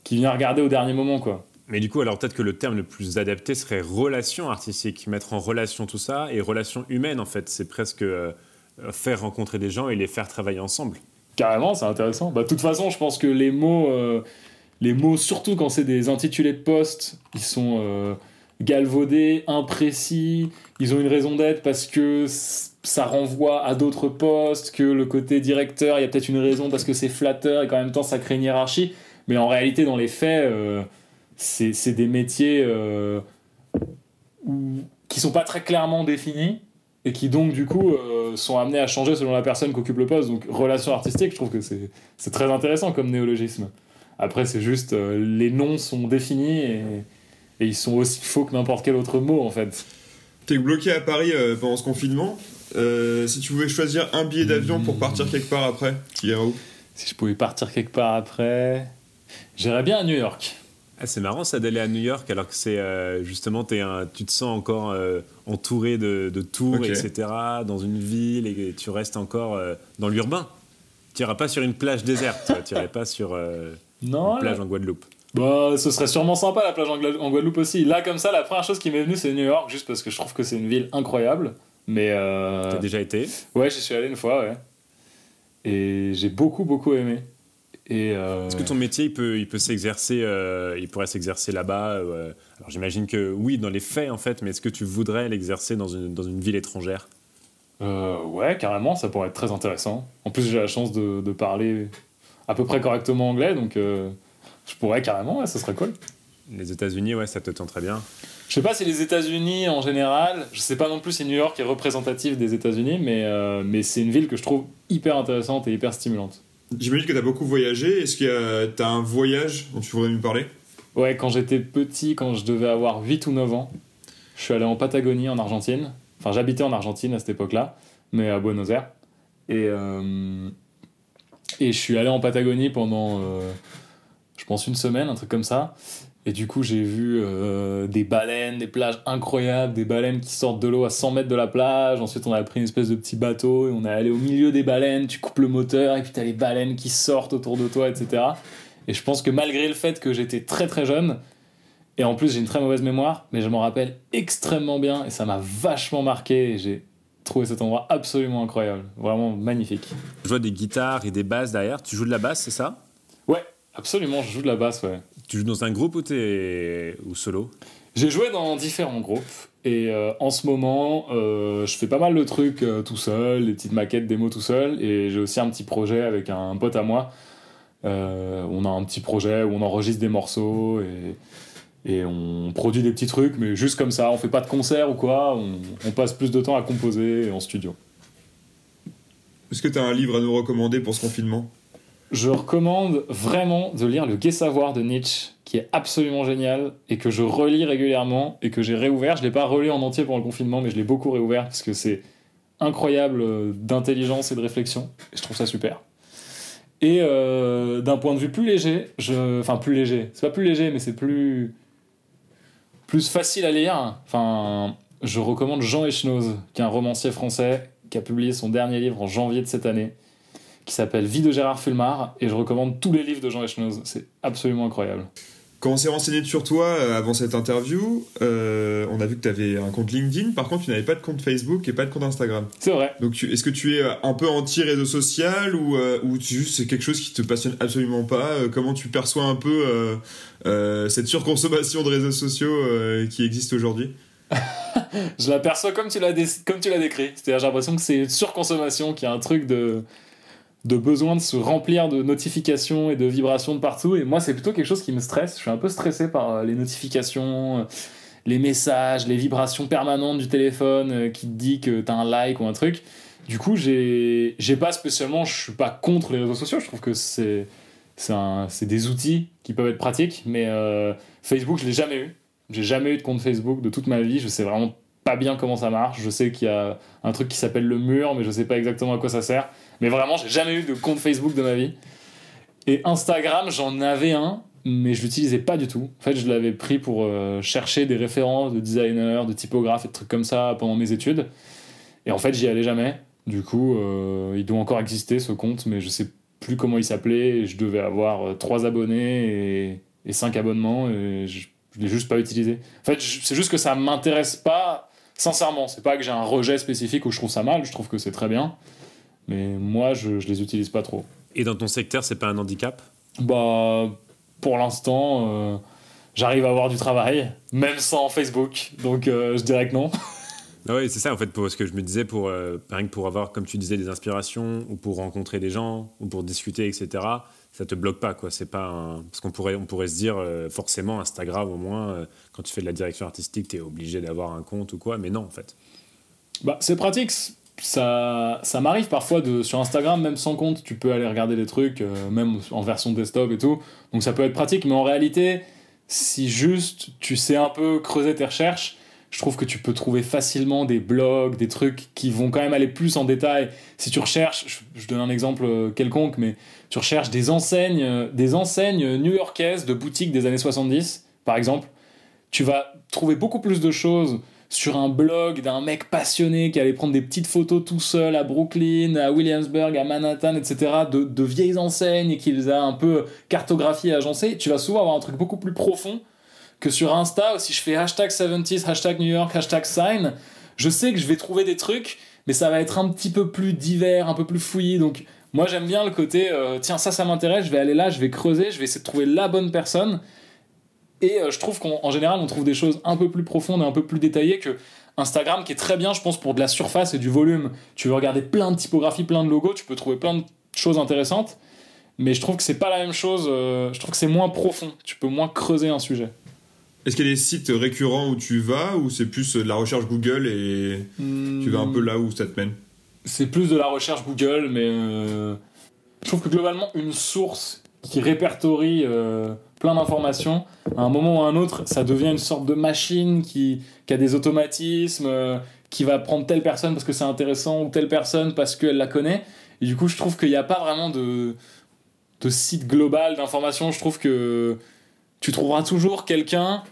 qui vient regarder au dernier moment quoi. Mais du coup, alors peut-être que le terme le plus adapté serait relation artistique, mettre en relation tout ça et relation humaine en fait. C'est presque faire rencontrer des gens et les faire travailler ensemble. Carrément, c'est intéressant. Bah, de toute façon, je pense que les mots, euh, les mots, surtout quand c'est des intitulés de poste, ils sont euh, galvaudés, imprécis. Ils ont une raison d'être parce que ça renvoie à d'autres postes, que le côté directeur, il y a peut-être une raison parce que c'est flatteur et qu'en même temps ça crée une hiérarchie. Mais en réalité, dans les faits, euh, c'est des métiers euh, qui sont pas très clairement définis et qui donc du coup euh, sont amenés à changer selon la personne qui occupe le poste. Donc relation artistique, je trouve que c'est très intéressant comme néologisme. Après, c'est juste euh, les noms sont définis et, et ils sont aussi faux que n'importe quel autre mot en fait. T'es bloqué à Paris euh, pendant ce confinement. Euh, si tu pouvais choisir un billet d'avion pour partir quelque part après, tu irais où? Si je pouvais partir quelque part après, j'irais bien à New York. Ah, c'est marrant ça d'aller à New York alors que c'est euh, justement t'es un- tu te sens encore euh, entouré de, de tours etc dans une ville et tu restes encore euh, dans l'urbain. Tu iras pas sur une plage déserte, tu irais pas sur euh, Non, une plage là- en Guadeloupe. Bah, ce serait sûrement sympa la plage en, Guadeloupe aussi. Là, comme ça, la première chose qui m'est venue, c'est New York, juste parce que je trouve que c'est une ville incroyable. Mais euh, T'as déjà été? Ouais, j'y suis allé une fois, ouais. Et j'ai beaucoup, beaucoup aimé. Et euh, Est-ce que ton métier il peut, il peut s'exercer, euh, il pourrait s'exercer là-bas euh, Alors j'imagine que oui dans les faits en fait, mais est-ce que tu voudrais l'exercer dans une, dans une ville étrangère? Ouais, carrément, ça pourrait être très intéressant. En plus, j'ai la chance de, de parler à peu près correctement anglais, donc euh, je pourrais carrément, ouais, ça serait cool. Les États-Unis, ouais, ça te tente très bien. Je sais pas si les États-Unis en général, je sais pas non plus si New York est représentatif des États-Unis, mais, euh, mais c'est une ville que je trouve hyper intéressante et hyper stimulante. J'imagine que t'as beaucoup voyagé. Est-ce que t'as un voyage dont tu voudrais nous parler? Ouais, quand j'étais petit, quand je devais avoir 8 ou 9 ans, je suis allé en Patagonie, en Argentine. Enfin, j'habitais en Argentine à cette époque-là, mais à Buenos Aires. Et, euh, et je suis allé en Patagonie pendant, euh, je pense, une semaine, un truc comme ça. Et du coup, j'ai vu euh, des baleines, des plages incroyables, des baleines qui sortent de l'eau à 100 mètres de la plage. Ensuite, on a pris une espèce de petit bateau et on est allé au milieu des baleines. Tu coupes le moteur et puis t'as les baleines qui sortent autour de toi, etc. Et je pense que malgré le fait que j'étais très très jeune, et en plus j'ai une très mauvaise mémoire, mais je m'en rappelle extrêmement bien et ça m'a vachement marqué j'ai trouvé cet endroit absolument incroyable, vraiment magnifique. Je vois des guitares et des basses derrière. Tu joues de la basse, c'est ça? Ouais, absolument, je joue de la basse, ouais. Tu joues dans un groupe ou solo? J'ai joué dans différents groupes et euh, en ce moment euh, je fais pas mal de trucs euh, tout seul, des petites maquettes, démos tout seul et j'ai aussi un petit projet avec un pote à moi. On a un petit projet où on enregistre des morceaux et, et on produit des petits trucs, mais juste comme ça, on fait pas de concert ou quoi, on, on passe plus de temps à composer en studio. Est-ce que t'as un livre à nous recommander pour ce confinement? Je recommande vraiment de lire Le Gai Savoir de Nietzsche, qui est absolument génial et que je relis régulièrement et que j'ai réouvert. Je l'ai pas relu en entier pendant le confinement, mais je l'ai beaucoup réouvert parce que c'est incroyable euh, d'intelligence et de réflexion. Et je trouve ça super. Et euh, d'un point de vue plus léger, je... enfin plus léger, c'est pas plus léger, mais c'est plus plus facile à lire. Je recommande Jean Echenoz, qui est un romancier français qui a publié son dernier livre en janvier de cette année qui s'appelle Vie de Gérard Fulmar et je recommande tous les livres de Jean Echenoz. C'est absolument incroyable. Quand on s'est renseigné sur toi euh, avant cette interview, euh, on a vu que t'avais un compte LinkedIn. Par contre, tu n'avais pas de compte Facebook et pas de compte Instagram. C'est vrai. Donc, tu- est-ce que tu es euh, un peu anti-réseau social ou, euh, ou tu- juste c'est quelque chose qui te passionne absolument pas Comment tu perçois un peu euh, cette surconsommation de réseaux sociaux qui existe aujourd'hui? Je l'aperçois comme tu l'as dé- comme tu l'as décrit. C'est-à-dire j'ai l'impression que c'est une surconsommation, qu'il y a un truc de de besoin de se remplir de notifications et de vibrations de partout et moi c'est plutôt quelque chose qui me stresse. Je suis un peu stressé par euh, les notifications euh, les messages, les vibrations permanentes du téléphone euh, qui te dit que t'as un like ou un truc. Du coup, j'ai pas spécialement, je suis pas contre les réseaux sociaux, je trouve que c'est c'est des outils qui peuvent être pratiques, mais Facebook, je l'ai jamais eu. J'ai jamais eu de compte Facebook de toute ma vie, je sais vraiment pas bien comment ça marche. Je sais qu'il y a un truc qui s'appelle le mur, mais je sais pas exactement à quoi ça sert. Mais vraiment, j'ai jamais eu de compte Facebook de ma vie. Et Instagram, j'en avais un, mais je l'utilisais pas du tout. En fait, je l'avais pris pour euh, chercher des références de designers, de typographes et de trucs comme ça pendant mes études. Et en fait, j'y allais jamais. Du coup, euh, il doit encore exister ce compte, mais je sais plus comment il s'appelait. Je devais avoir 3 abonnés et, et 5 abonnements, et je, je l'ai juste pas utilisé. En fait, c'est juste que ça m'intéresse pas, sincèrement. C'est pas que j'ai un rejet spécifique où je trouve ça mal, je trouve que c'est très bien. Mais moi, je, je les utilise pas trop. Et dans ton secteur, c'est pas un handicap? Bah, pour l'instant, euh, j'arrive à avoir du travail, même sans Facebook. Donc, euh, je dirais que non. Ah oui, c'est ça en fait, pour ce que je me disais, pour, euh, rien que pour avoir, comme tu disais, des inspirations, ou pour rencontrer des gens, ou pour discuter, etc., ça te bloque pas, quoi. C'est pas un... Parce qu'on pourrait, on pourrait se dire, euh, forcément, Instagram, au moins, euh, quand tu fais de la direction artistique, tu es obligé d'avoir un compte ou quoi, mais non, en fait. Bah, c'est pratique. Ça, ça m'arrive parfois de, sur Instagram, même sans compte, tu peux aller regarder des trucs, euh, même en version desktop et tout. Donc ça peut être pratique, mais en réalité, si juste tu sais un peu creuser tes recherches, je trouve que tu peux trouver facilement des blogs, des trucs qui vont quand même aller plus en détail. Si tu recherches, je, je donne un exemple euh, quelconque, mais tu recherches des enseignes, euh, des enseignes new-yorkaises de boutiques des années 70, par exemple, tu vas trouver beaucoup plus de choses sur un blog d'un mec passionné qui allait prendre des petites photos tout seul à Brooklyn, à Williamsburg, à Manhattan, etc., de, de vieilles enseignes et qui les a un peu cartographiées et agencées, tu vas souvent avoir un truc beaucoup plus profond que sur Insta, si je fais hashtag 70s, hashtag New York, hashtag sign, je sais que je vais trouver des trucs, mais ça va être un petit peu plus divers, un peu plus fouillé, donc moi j'aime bien le côté, euh, tiens ça ça m'intéresse, je vais aller là, je vais creuser, je vais essayer de trouver la bonne personne, et euh, je trouve qu'en en général, on trouve des choses un peu plus profondes et un peu plus détaillées que Instagram, qui est très bien, je pense, pour de la surface et du volume. Tu veux regarder plein de typographies, plein de logos, tu peux trouver plein de choses intéressantes. Mais je trouve que c'est pas la même chose. euh, je trouve que c'est moins profond. Tu peux moins creuser un sujet. Est-ce qu'il y a des sites récurrents où tu vas ou c'est plus de la recherche Google et tu vas un peu là où ça te mène? C'est plus de la recherche Google, mais euh, je trouve que globalement, une source qui répertorie euh, plein d'informations, à un moment ou à un autre, ça devient une sorte de machine qui, qui a des automatismes, euh, qui va prendre telle personne parce que c'est intéressant, ou telle personne parce qu'elle la connaît. Et du coup, je trouve qu'il n'y a pas vraiment de, de site global d'information. Je trouve que tu trouveras toujours quelqu'un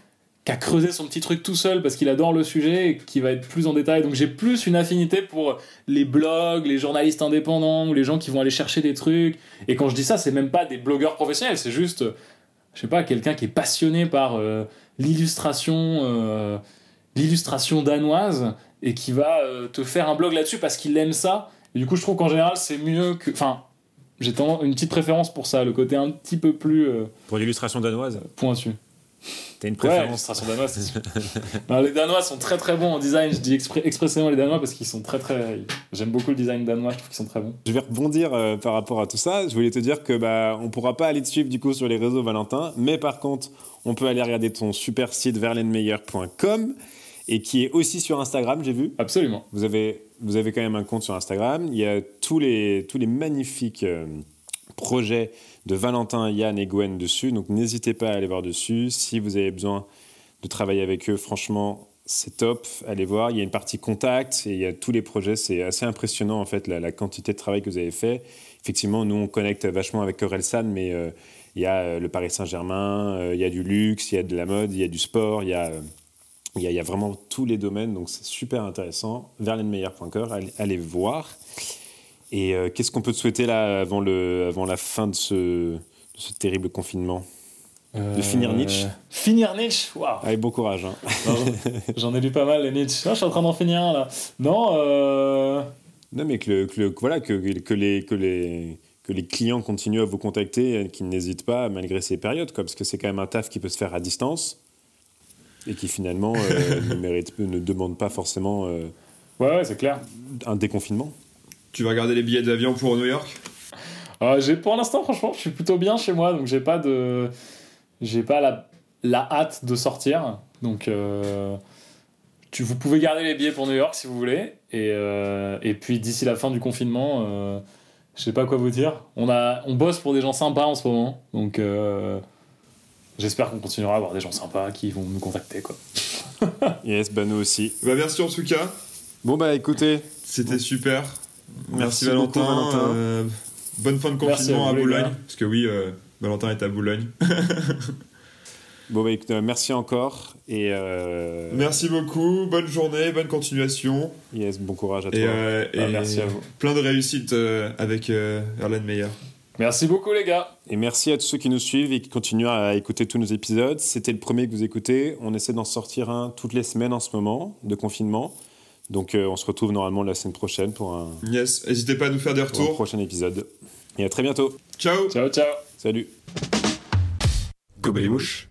qui a creusé son petit truc tout seul parce qu'il adore le sujet et qui va être plus en détail. Donc j'ai plus une affinité pour les blogs, les journalistes indépendants ou les gens qui vont aller chercher des trucs. Et quand je dis ça, c'est même pas des blogueurs professionnels, c'est juste, je sais pas, quelqu'un qui est passionné par euh, l'illustration, euh, l'illustration danoise et qui va euh, te faire un blog là-dessus parce qu'il aime ça. Et du coup, je trouve qu'en général, c'est mieux que. Enfin, j'ai tendance- une petite préférence pour ça, le côté un petit peu plus Pour l'illustration danoise, pointu. T'as une Ouais, préférence l'illustration danoise, c'est sûr. Non, les Danois sont très très bons en design. Je dis expré- expressément les Danois parce qu'ils sont très très. J'aime beaucoup le design danois, je trouve qu'ils sont très bons. Je vais rebondir euh, par rapport à tout ça. Je voulais te dire que bah on pourra pas aller te suivre du coup sur les réseaux Valentin, mais par contre on peut aller regarder ton super site verlenmeyer.com et qui est aussi sur Instagram, j'ai vu. Absolument. Vous avez vous avez quand même un compte sur Instagram. Il y a tous les tous les magnifiques euh, projets de Valentin, Yann et Gwen dessus. Donc n'hésitez pas à aller voir dessus. Si vous avez besoin de travailler avec eux, franchement, c'est top. Allez voir. Il y a une partie contact et il y a tous les projets. C'est assez impressionnant en fait la, quantité de travail que vous avez fait. Effectivement, nous on connecte vachement avec Orelsan, mais euh, il y a euh, le Paris Saint-Germain, euh, il y a du luxe, il y a de la mode, il y a du sport, il y a il y, a, vraiment tous les domaines, donc c'est super intéressant. Verlenmeyer.com, allez, allez voir. Et euh, qu'est-ce qu'on peut te souhaiter là avant, le, avant la fin de ce, de ce terrible confinement? De finir Nietzsche? Finir Nietzsche? Waouh Allez, bon courage. hein. J'en- ai lu pas mal les Nietzsche. Ah, je suis en train d'en finir un là. Non, euh. Non, mais que, le- que le- que voilà, que, que, les, que, les, que les clients continuent à vous contacter, qu'ils n'hésitent pas malgré ces périodes, quoi, parce que c'est quand même un taf qui peut se faire à distance et qui finalement euh, ne, mérite, ne demande pas forcément euh, Ouais, ouais, c'est clair. un déconfinement. Tu vas regarder les billets d'avion pour New York? Euh, j'ai pour l'instant, franchement, je suis plutôt bien chez moi, donc j'ai pas de, j'ai pas la, la hâte de sortir. Donc, euh, tu, vous pouvez garder les billets pour New York si vous voulez. Et, euh, et puis, d'ici la fin du confinement, euh, je sais pas quoi vous dire. On, a, on bosse pour des gens sympas en ce moment. Donc, euh, j'espère qu'on continuera à avoir des gens sympas qui vont nous contacter. Quoi. Yes, bah nous aussi. Bah, merci en tout cas. Bon bah écoutez, C'était super. Merci, Merci Valentin. beaucoup, Valentin. Euh, bonne fin de confinement à vous, Boulogne. Parce que oui, euh, Valentin est à Boulogne. bon bah écoutez, merci encore et euh, Merci beaucoup. Bonne journée, bonne continuation. yes, bon courage à toi. Et, euh, Ah, et merci à vous. plein de réussites euh, avec euh, Erlen Meyer. Merci beaucoup, les gars. Et merci à tous ceux qui nous suivent et qui continuent à écouter tous nos épisodes. C'était le premier que vous écoutez. On essaie d'en sortir un toutes les semaines en ce moment de confinement. Donc euh, on se retrouve normalement la semaine prochaine pour un, Yes, n'hésitez pas à nous faire des pour un retours. prochain épisode. Et à très bientôt. Ciao Ciao, ciao. Salut. Gobelimouche.